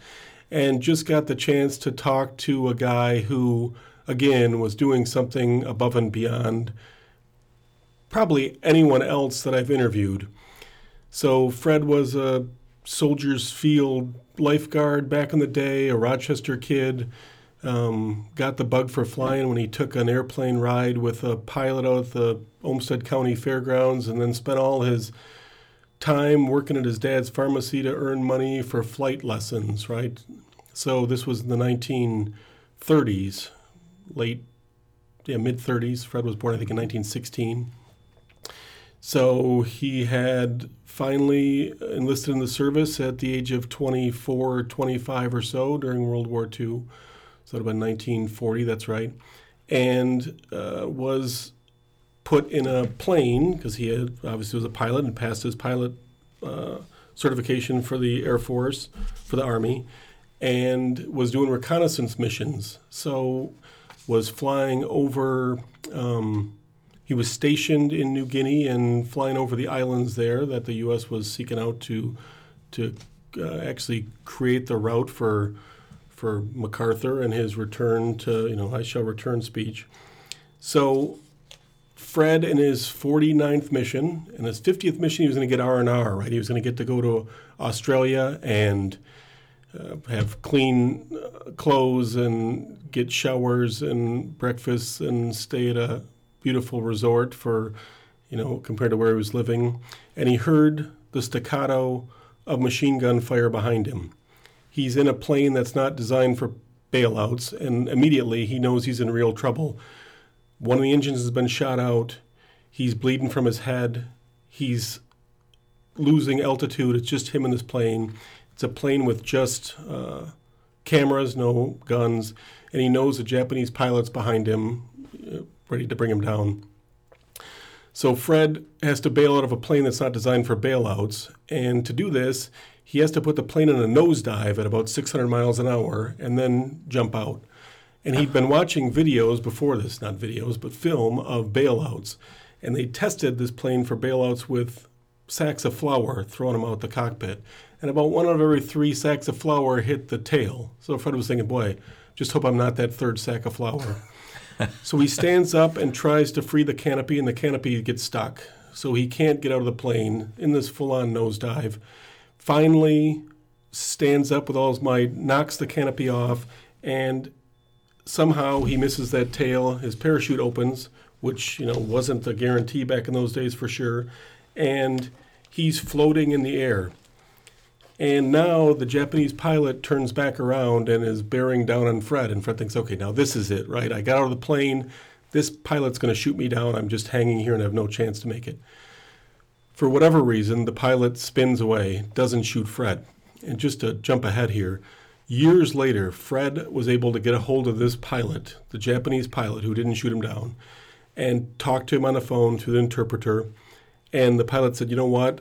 and just got the chance to talk to a guy who, again, was doing something above and beyond probably anyone else that I've interviewed. So Fred was a Soldiers Field lifeguard back in the day, a Rochester kid. Um, got the bug for flying when he took an airplane ride with a pilot out at the Olmsted County Fairgrounds and then spent all his time working at his dad's pharmacy to earn money for flight lessons, right? So this was in the 1930s, late, yeah, mid 30s. Fred was born, I think, in 1916. So he had finally enlisted in the service at the age of 24, 25 or so during World War II. So been 1940, that's right. And uh, was put in a plane because he had obviously was a pilot and passed his pilot uh, certification for the Air Force, for the Army, and was doing reconnaissance missions. So was flying over. Um, he was stationed in New Guinea and flying over the islands there that the U.S. was seeking out to to uh, actually create the route for for MacArthur and his return to you know I shall return speech. So Fred in his 49th mission and his 50th mission he was going to get R&R right he was going to get to go to Australia and uh, have clean uh, clothes and get showers and breakfasts and stay at a beautiful resort for, you know, compared to where he was living. And he heard the staccato of machine gun fire behind him. He's in a plane that's not designed for bailouts, and immediately he knows he's in real trouble. One of the engines has been shot out. He's bleeding from his head. He's losing altitude. It's just him in this plane. It's a plane with just uh, cameras, no guns, and he knows the Japanese pilot's behind him, ready to bring him down. So Fred has to bail out of a plane that's not designed for bailouts, and to do this, he has to put the plane in a nosedive at about 600 miles an hour and then jump out. And he'd been watching videos before this, not videos, but film of bailouts. And they tested this plane for bailouts with sacks of flour, throwing them out the cockpit. And about one out of every three sacks of flour hit the tail. So Fred was thinking, boy, just hope I'm not that third sack of flour so he stands up and tries to free the canopy, and the canopy gets stuck. So he can't get out of the plane in this full on nosedive. Finally, stands up with all his might, knocks the canopy off, and somehow he misses that tail. His parachute opens, which you know wasn't a guarantee back in those days for sure, and he's floating in the air. And now the Japanese pilot turns back around and is bearing down on Fred. And Fred thinks, okay, now this is it, right? I got out of the plane. This pilot's going to shoot me down. I'm just hanging here and have no chance to make it. For whatever reason, the pilot spins away, doesn't shoot Fred. And just to jump ahead here, years later, Fred was able to get a hold of this pilot, the Japanese pilot who didn't shoot him down, and talk to him on the phone through the interpreter. And the pilot said, you know what?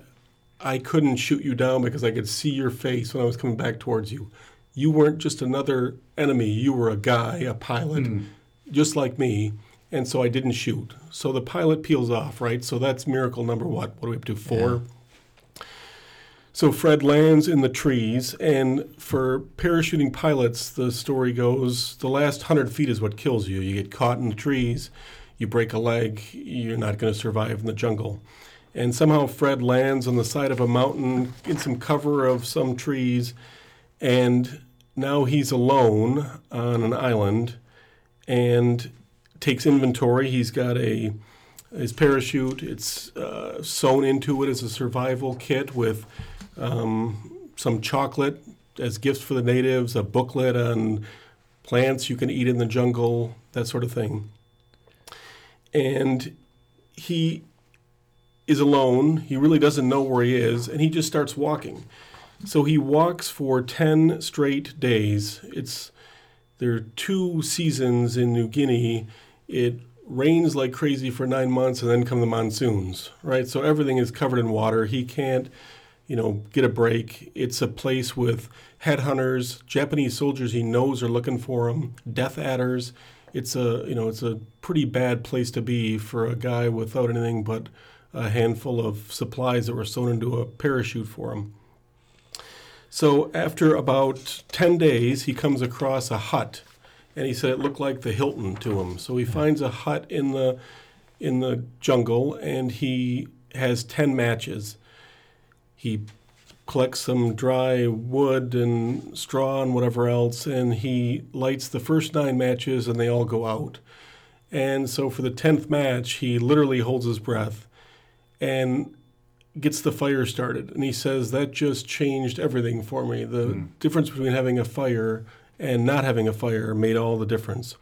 I couldn't shoot you down because I could see your face when I was coming back towards you. You weren't just another enemy. You were a guy, a pilot, mm. just like me. And so I didn't shoot. So the pilot peels off, right? So that's miracle number what? What are we up to? Four? Yeah. So Fred lands in the trees, and for parachuting pilots, the story goes the last hundred feet is what kills you. You get caught in the trees, you break a leg, you're not going to survive in the jungle. And somehow Fred lands on the side of a mountain in some cover of some trees, and now he's alone on an island and takes inventory. He's got a his parachute. It's uh, sewn into it as a survival kit with um, some chocolate as gifts for the natives, a booklet on plants you can eat in the jungle, that sort of thing. And he is alone. He really doesn't know where he is, and he just starts walking. So he walks for 10 straight days. It's there are two seasons in New Guinea. It rains like crazy for 9 months and then come the monsoons, right? So everything is covered in water. He can't you know, get a break. It's a place with headhunters, Japanese soldiers he knows are looking for him, death adders. It's a, you know, it's a pretty bad place to be for a guy without anything but a handful of supplies that were sewn into a parachute for him. So after about 10 days, he comes across a hut and he said it looked like the Hilton to him. So he finds a hut in the in the jungle and he has 10 matches he collects some dry wood and straw and whatever else, and he lights the first nine matches, and they all go out. And so for the tenth match, he literally holds his breath and gets the fire started. And he says that just changed everything for me. The mm. difference between having a fire and not having a fire made all the difference.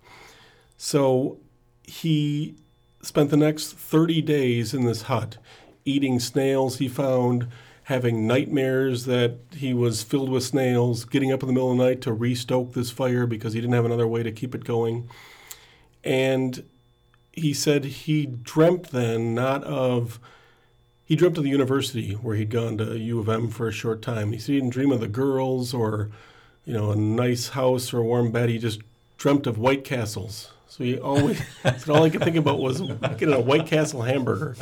So he spent the next 30 days in this hut eating snails he found having nightmares that he was filled with snails, getting up in the middle of the night to restoke this fire because he didn't have another way to keep it going. And he said he dreamt then not of he dreamt of the university where he'd gone to U of M for a short time. He said he didn't dream of the girls or, you know, a nice house or a warm bed. He just dreamt of White Castles. So he always all I could think about was getting a White Castle hamburger.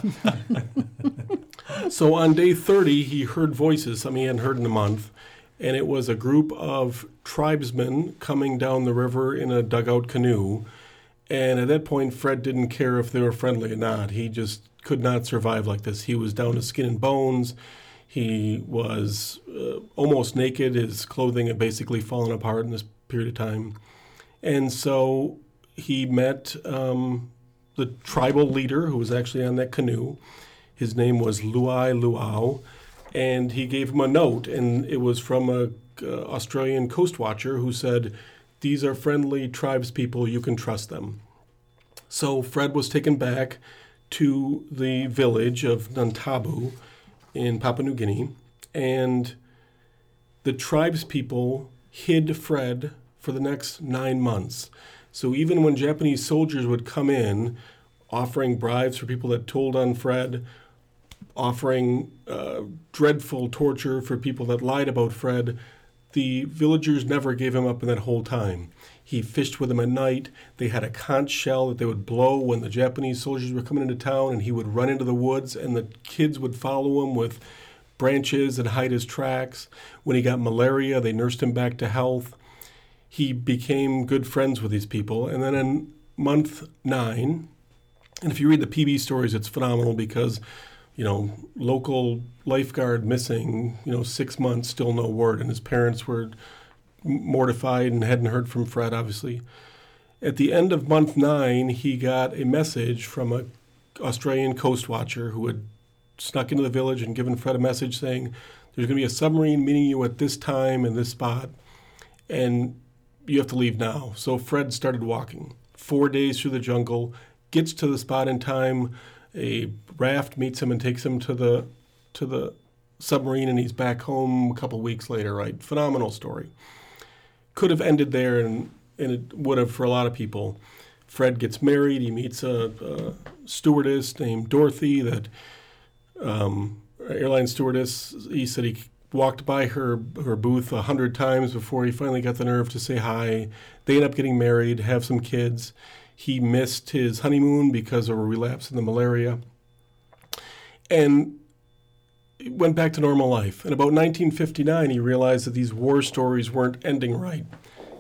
so on day 30, he heard voices, something he hadn't heard in a month, and it was a group of tribesmen coming down the river in a dugout canoe. And at that point, Fred didn't care if they were friendly or not. He just could not survive like this. He was down to skin and bones. He was uh, almost naked. His clothing had basically fallen apart in this period of time. And so he met um, the tribal leader who was actually on that canoe his name was Luai Luau, and he gave him a note, and it was from a uh, Australian coast watcher who said, "These are friendly tribes people. You can trust them." So Fred was taken back to the village of Nantabu in Papua New Guinea, and the tribes people hid Fred for the next nine months. So even when Japanese soldiers would come in, offering bribes for people that told on Fred offering uh, dreadful torture for people that lied about Fred. The villagers never gave him up in that whole time. He fished with them at night. They had a conch shell that they would blow when the Japanese soldiers were coming into town, and he would run into the woods, and the kids would follow him with branches and hide his tracks. When he got malaria, they nursed him back to health. He became good friends with these people. And then in month nine, and if you read the PB stories, it's phenomenal because you know, local lifeguard missing, you know, six months, still no word. And his parents were mortified and hadn't heard from Fred, obviously. At the end of month nine, he got a message from a Australian coast watcher who had snuck into the village and given Fred a message saying, There's going to be a submarine meeting you at this time in this spot, and you have to leave now. So Fred started walking four days through the jungle, gets to the spot in time a raft meets him and takes him to the to the submarine, and he's back home a couple weeks later. Right, phenomenal story. Could have ended there, and and it would have for a lot of people. Fred gets married. He meets a, a stewardess named Dorothy. That um, airline stewardess. He said he walked by her her booth a hundred times before he finally got the nerve to say hi. They end up getting married, have some kids. He missed his honeymoon because of a relapse in the malaria. And went back to normal life. And about 1959, he realized that these war stories weren't ending right.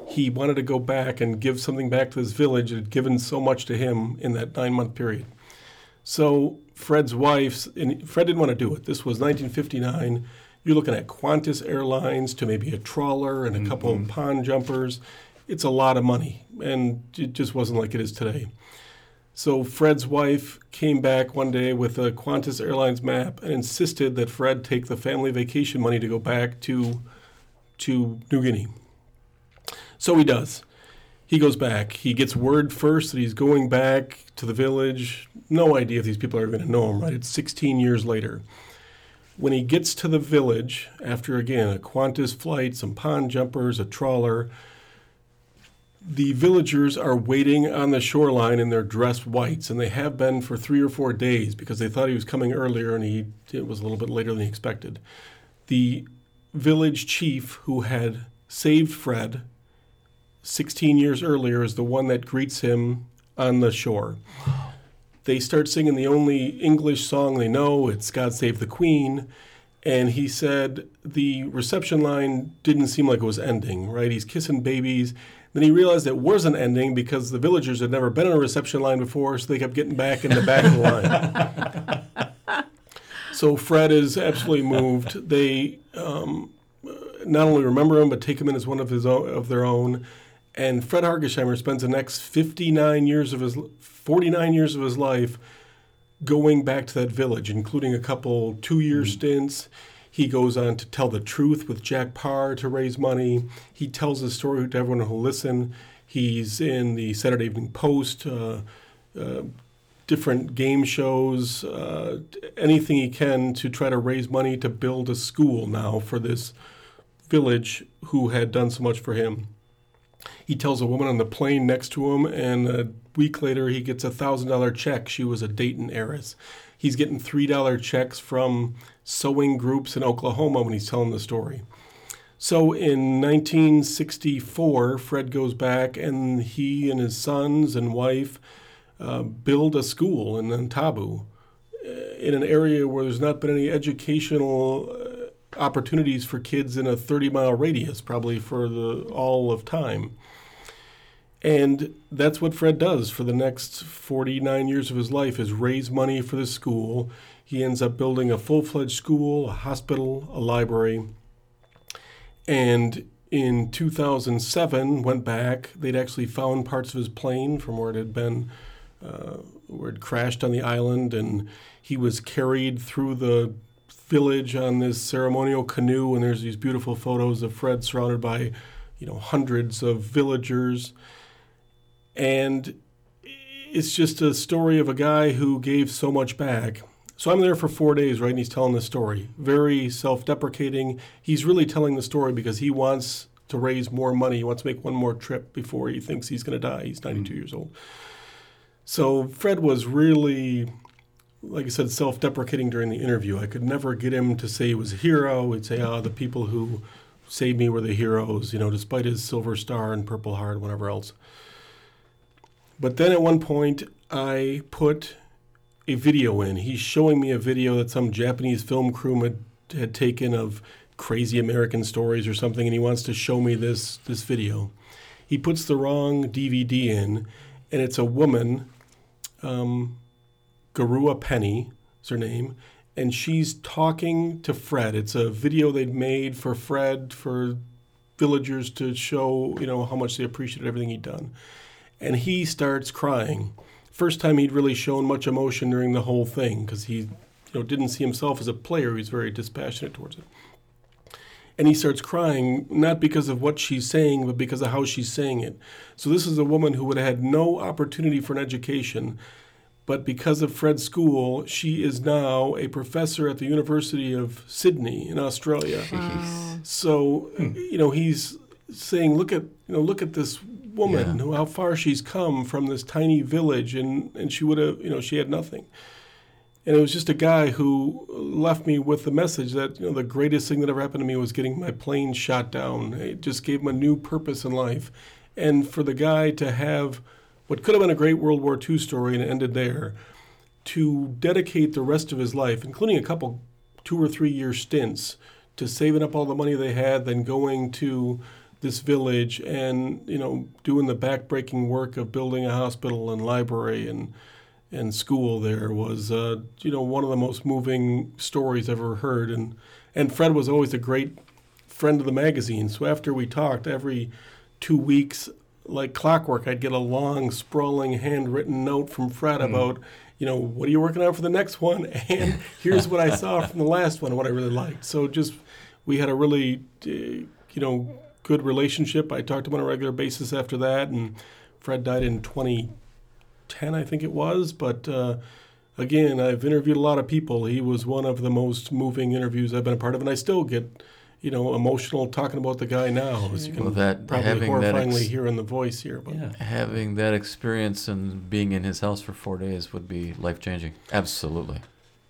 He wanted to go back and give something back to this village that had given so much to him in that nine month period. So Fred's wife, and Fred didn't want to do it. This was 1959. You're looking at Qantas Airlines to maybe a trawler and a couple of mm-hmm. pond jumpers. It's a lot of money, and it just wasn't like it is today. So Fred's wife came back one day with a Qantas Airlines map and insisted that Fred take the family vacation money to go back to to New Guinea. So he does. He goes back. He gets word first that he's going back to the village. No idea if these people are going to know him, right? It's 16 years later. When he gets to the village, after again a Qantas flight, some pond jumpers, a trawler, the villagers are waiting on the shoreline in their dress whites, and they have been for three or four days because they thought he was coming earlier and he it was a little bit later than he expected. The village chief who had saved Fred 16 years earlier is the one that greets him on the shore. They start singing the only English song they know, it's God Save the Queen. And he said the reception line didn't seem like it was ending, right? He's kissing babies. Then he realized it wasn't ending because the villagers had never been on a reception line before, so they kept getting back in the back of the line. so Fred is absolutely moved. They um, not only remember him, but take him in as one of his own, of their own. And Fred Hargesheimer spends the next 59 years of his 49 years of his life going back to that village, including a couple two-year mm-hmm. stints. He goes on to tell the truth with Jack Paar to raise money. He tells the story to everyone who'll listen. He's in the Saturday Evening Post, uh, uh, different game shows, uh, anything he can to try to raise money to build a school now for this village who had done so much for him. He tells a woman on the plane next to him, and a week later he gets a thousand dollar check. She was a Dayton heiress. He's getting three dollar checks from sewing groups in Oklahoma when he's telling the story. So in 1964, Fred goes back and he and his sons and wife uh, build a school in Ntabu uh, in an area where there's not been any educational uh, opportunities for kids in a 30 mile radius, probably for the all of time. And that's what Fred does for the next 49 years of his life is raise money for the school. He ends up building a full-fledged school, a hospital, a library. And in 2007, went back. They'd actually found parts of his plane from where it had been, uh, where it crashed on the island, and he was carried through the village on this ceremonial canoe. And there's these beautiful photos of Fred surrounded by, you know, hundreds of villagers. And it's just a story of a guy who gave so much back. So I'm there for four days, right? And he's telling the story. Very self deprecating. He's really telling the story because he wants to raise more money. He wants to make one more trip before he thinks he's going to die. He's 92 mm-hmm. years old. So Fred was really, like I said, self deprecating during the interview. I could never get him to say he was a hero. He'd say, oh, the people who saved me were the heroes, you know, despite his silver star and purple heart, whatever else. But then at one point, I put a video in. He's showing me a video that some Japanese film crew had, had taken of crazy American stories or something, and he wants to show me this this video. He puts the wrong DVD in, and it's a woman, um, Garua Penny is her name, and she's talking to Fred. It's a video they'd made for Fred for villagers to show you know how much they appreciated everything he'd done and he starts crying. First time he'd really shown much emotion during the whole thing because he, you know, didn't see himself as a player. He was very dispassionate towards it. And he starts crying not because of what she's saying, but because of how she's saying it. So this is a woman who would have had no opportunity for an education, but because of Fred's school, she is now a professor at the University of Sydney in Australia. Wow. So, you know, he's saying, look at you know, look at this woman, yeah. who, how far she's come from this tiny village, and, and she would have, you know, she had nothing. And it was just a guy who left me with the message that, you know, the greatest thing that ever happened to me was getting my plane shot down. It just gave him a new purpose in life. And for the guy to have what could have been a great World War II story and it ended there, to dedicate the rest of his life, including a couple two or three year stints to saving up all the money they had, then going to this village and you know doing the backbreaking work of building a hospital and library and and school there was uh, you know one of the most moving stories I've ever heard. And and Fred was always a great friend of the magazine. So after we talked every two weeks like clockwork I'd get a long sprawling handwritten note from Fred mm. about you know what are you working on for the next one? And here's what I saw from the last one and what I really liked. So just we had a really uh, you know good relationship. I talked to him on a regular basis after that, and Fred died in 2010, I think it was. But uh, again, I've interviewed a lot of people. He was one of the most moving interviews I've been a part of, and I still get, you know, emotional talking about the guy now. As you can well, that, probably having horrifyingly that ex- hear in the voice here. But yeah. having that experience and being in his house for four days would be life changing. Absolutely.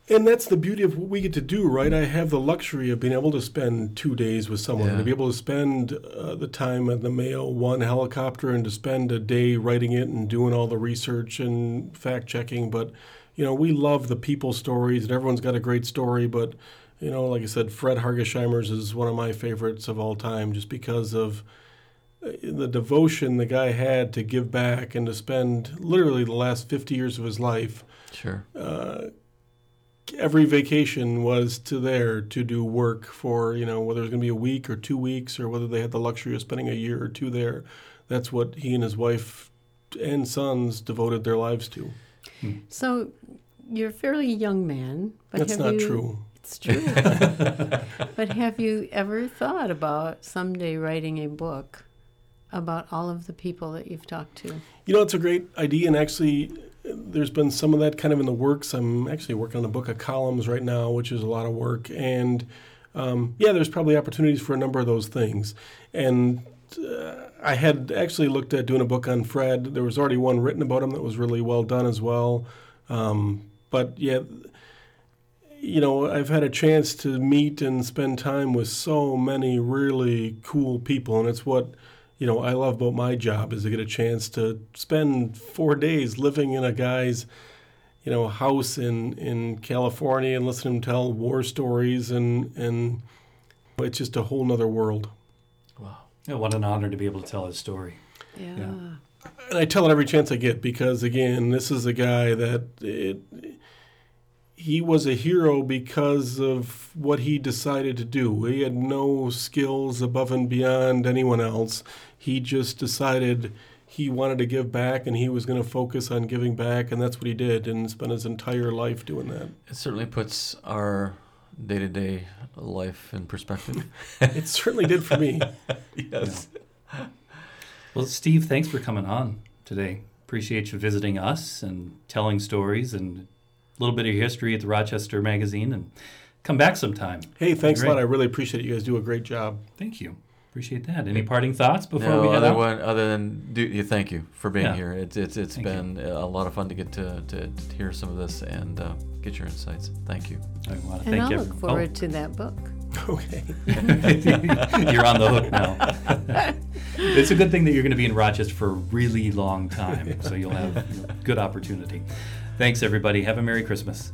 And that's the beauty of what we get to do, right? I have the luxury of being able to spend two days with someone, yeah. to be able to spend uh, the time at the Mayo One helicopter, and to spend a day writing it and doing all the research and fact checking. But you know, we love the people stories, and everyone's got a great story. But you know, like I said, Fred Hargesheimer's is one of my favorites of all time, just because of uh, the devotion the guy had to give back and to spend literally the last 50 years of his life. Sure. Uh, every vacation was to there to do work for you know whether it was going to be a week or two weeks or whether they had the luxury of spending a year or two there. That's what he and his wife and sons devoted their lives to. So you're a fairly young man but that's not you, true. It's true. But have you ever thought about someday writing a book about all of the people that you've talked to? You know it's a great idea and actually there's been some of that kind of in the works. I'm actually working on a book of columns right now, which is a lot of work. And um, yeah, there's probably opportunities for a number of those things. And uh, I had actually looked at doing a book on Fred. There was already one written about him that was really well done as well. Um, but yeah, you know, I've had a chance to meet and spend time with so many really cool people, and it's what you know I love about my job is to get a chance to spend four days living in a guy's you know house in in California and listen to him tell war stories and and it's just a whole nother world. Wow! Yeah, what an honor to be able to tell his story. Yeah. yeah. And I tell it every chance I get because again, this is a guy that it, he was a hero because of what he decided to do. He had no skills above and beyond anyone else. He just decided he wanted to give back and he was going to focus on giving back, and that's what he did and spent his entire life doing that. It certainly puts our day to day life in perspective. it certainly did for me. yes. Yeah. Well, Steve, thanks for coming on today. Appreciate you visiting us and telling stories and a little bit of your history at the Rochester Magazine and come back sometime. Hey, thanks a lot. I really appreciate it. You guys do a great job. Thank you. Appreciate that. Any parting thoughts before no, we head other out? One, other than do, yeah, thank you for being Yeah. here. It's it's it's Thank been a lot of fun to get to, to, to hear some of this and uh, get your insights. Thank you. I want to and thank I'll you. look forward to that book. Okay. You're on the hook now. it's a good thing that you're going to be in Rochester for a really long time, so you'll have good opportunity. Thanks, everybody. Have a Merry Christmas.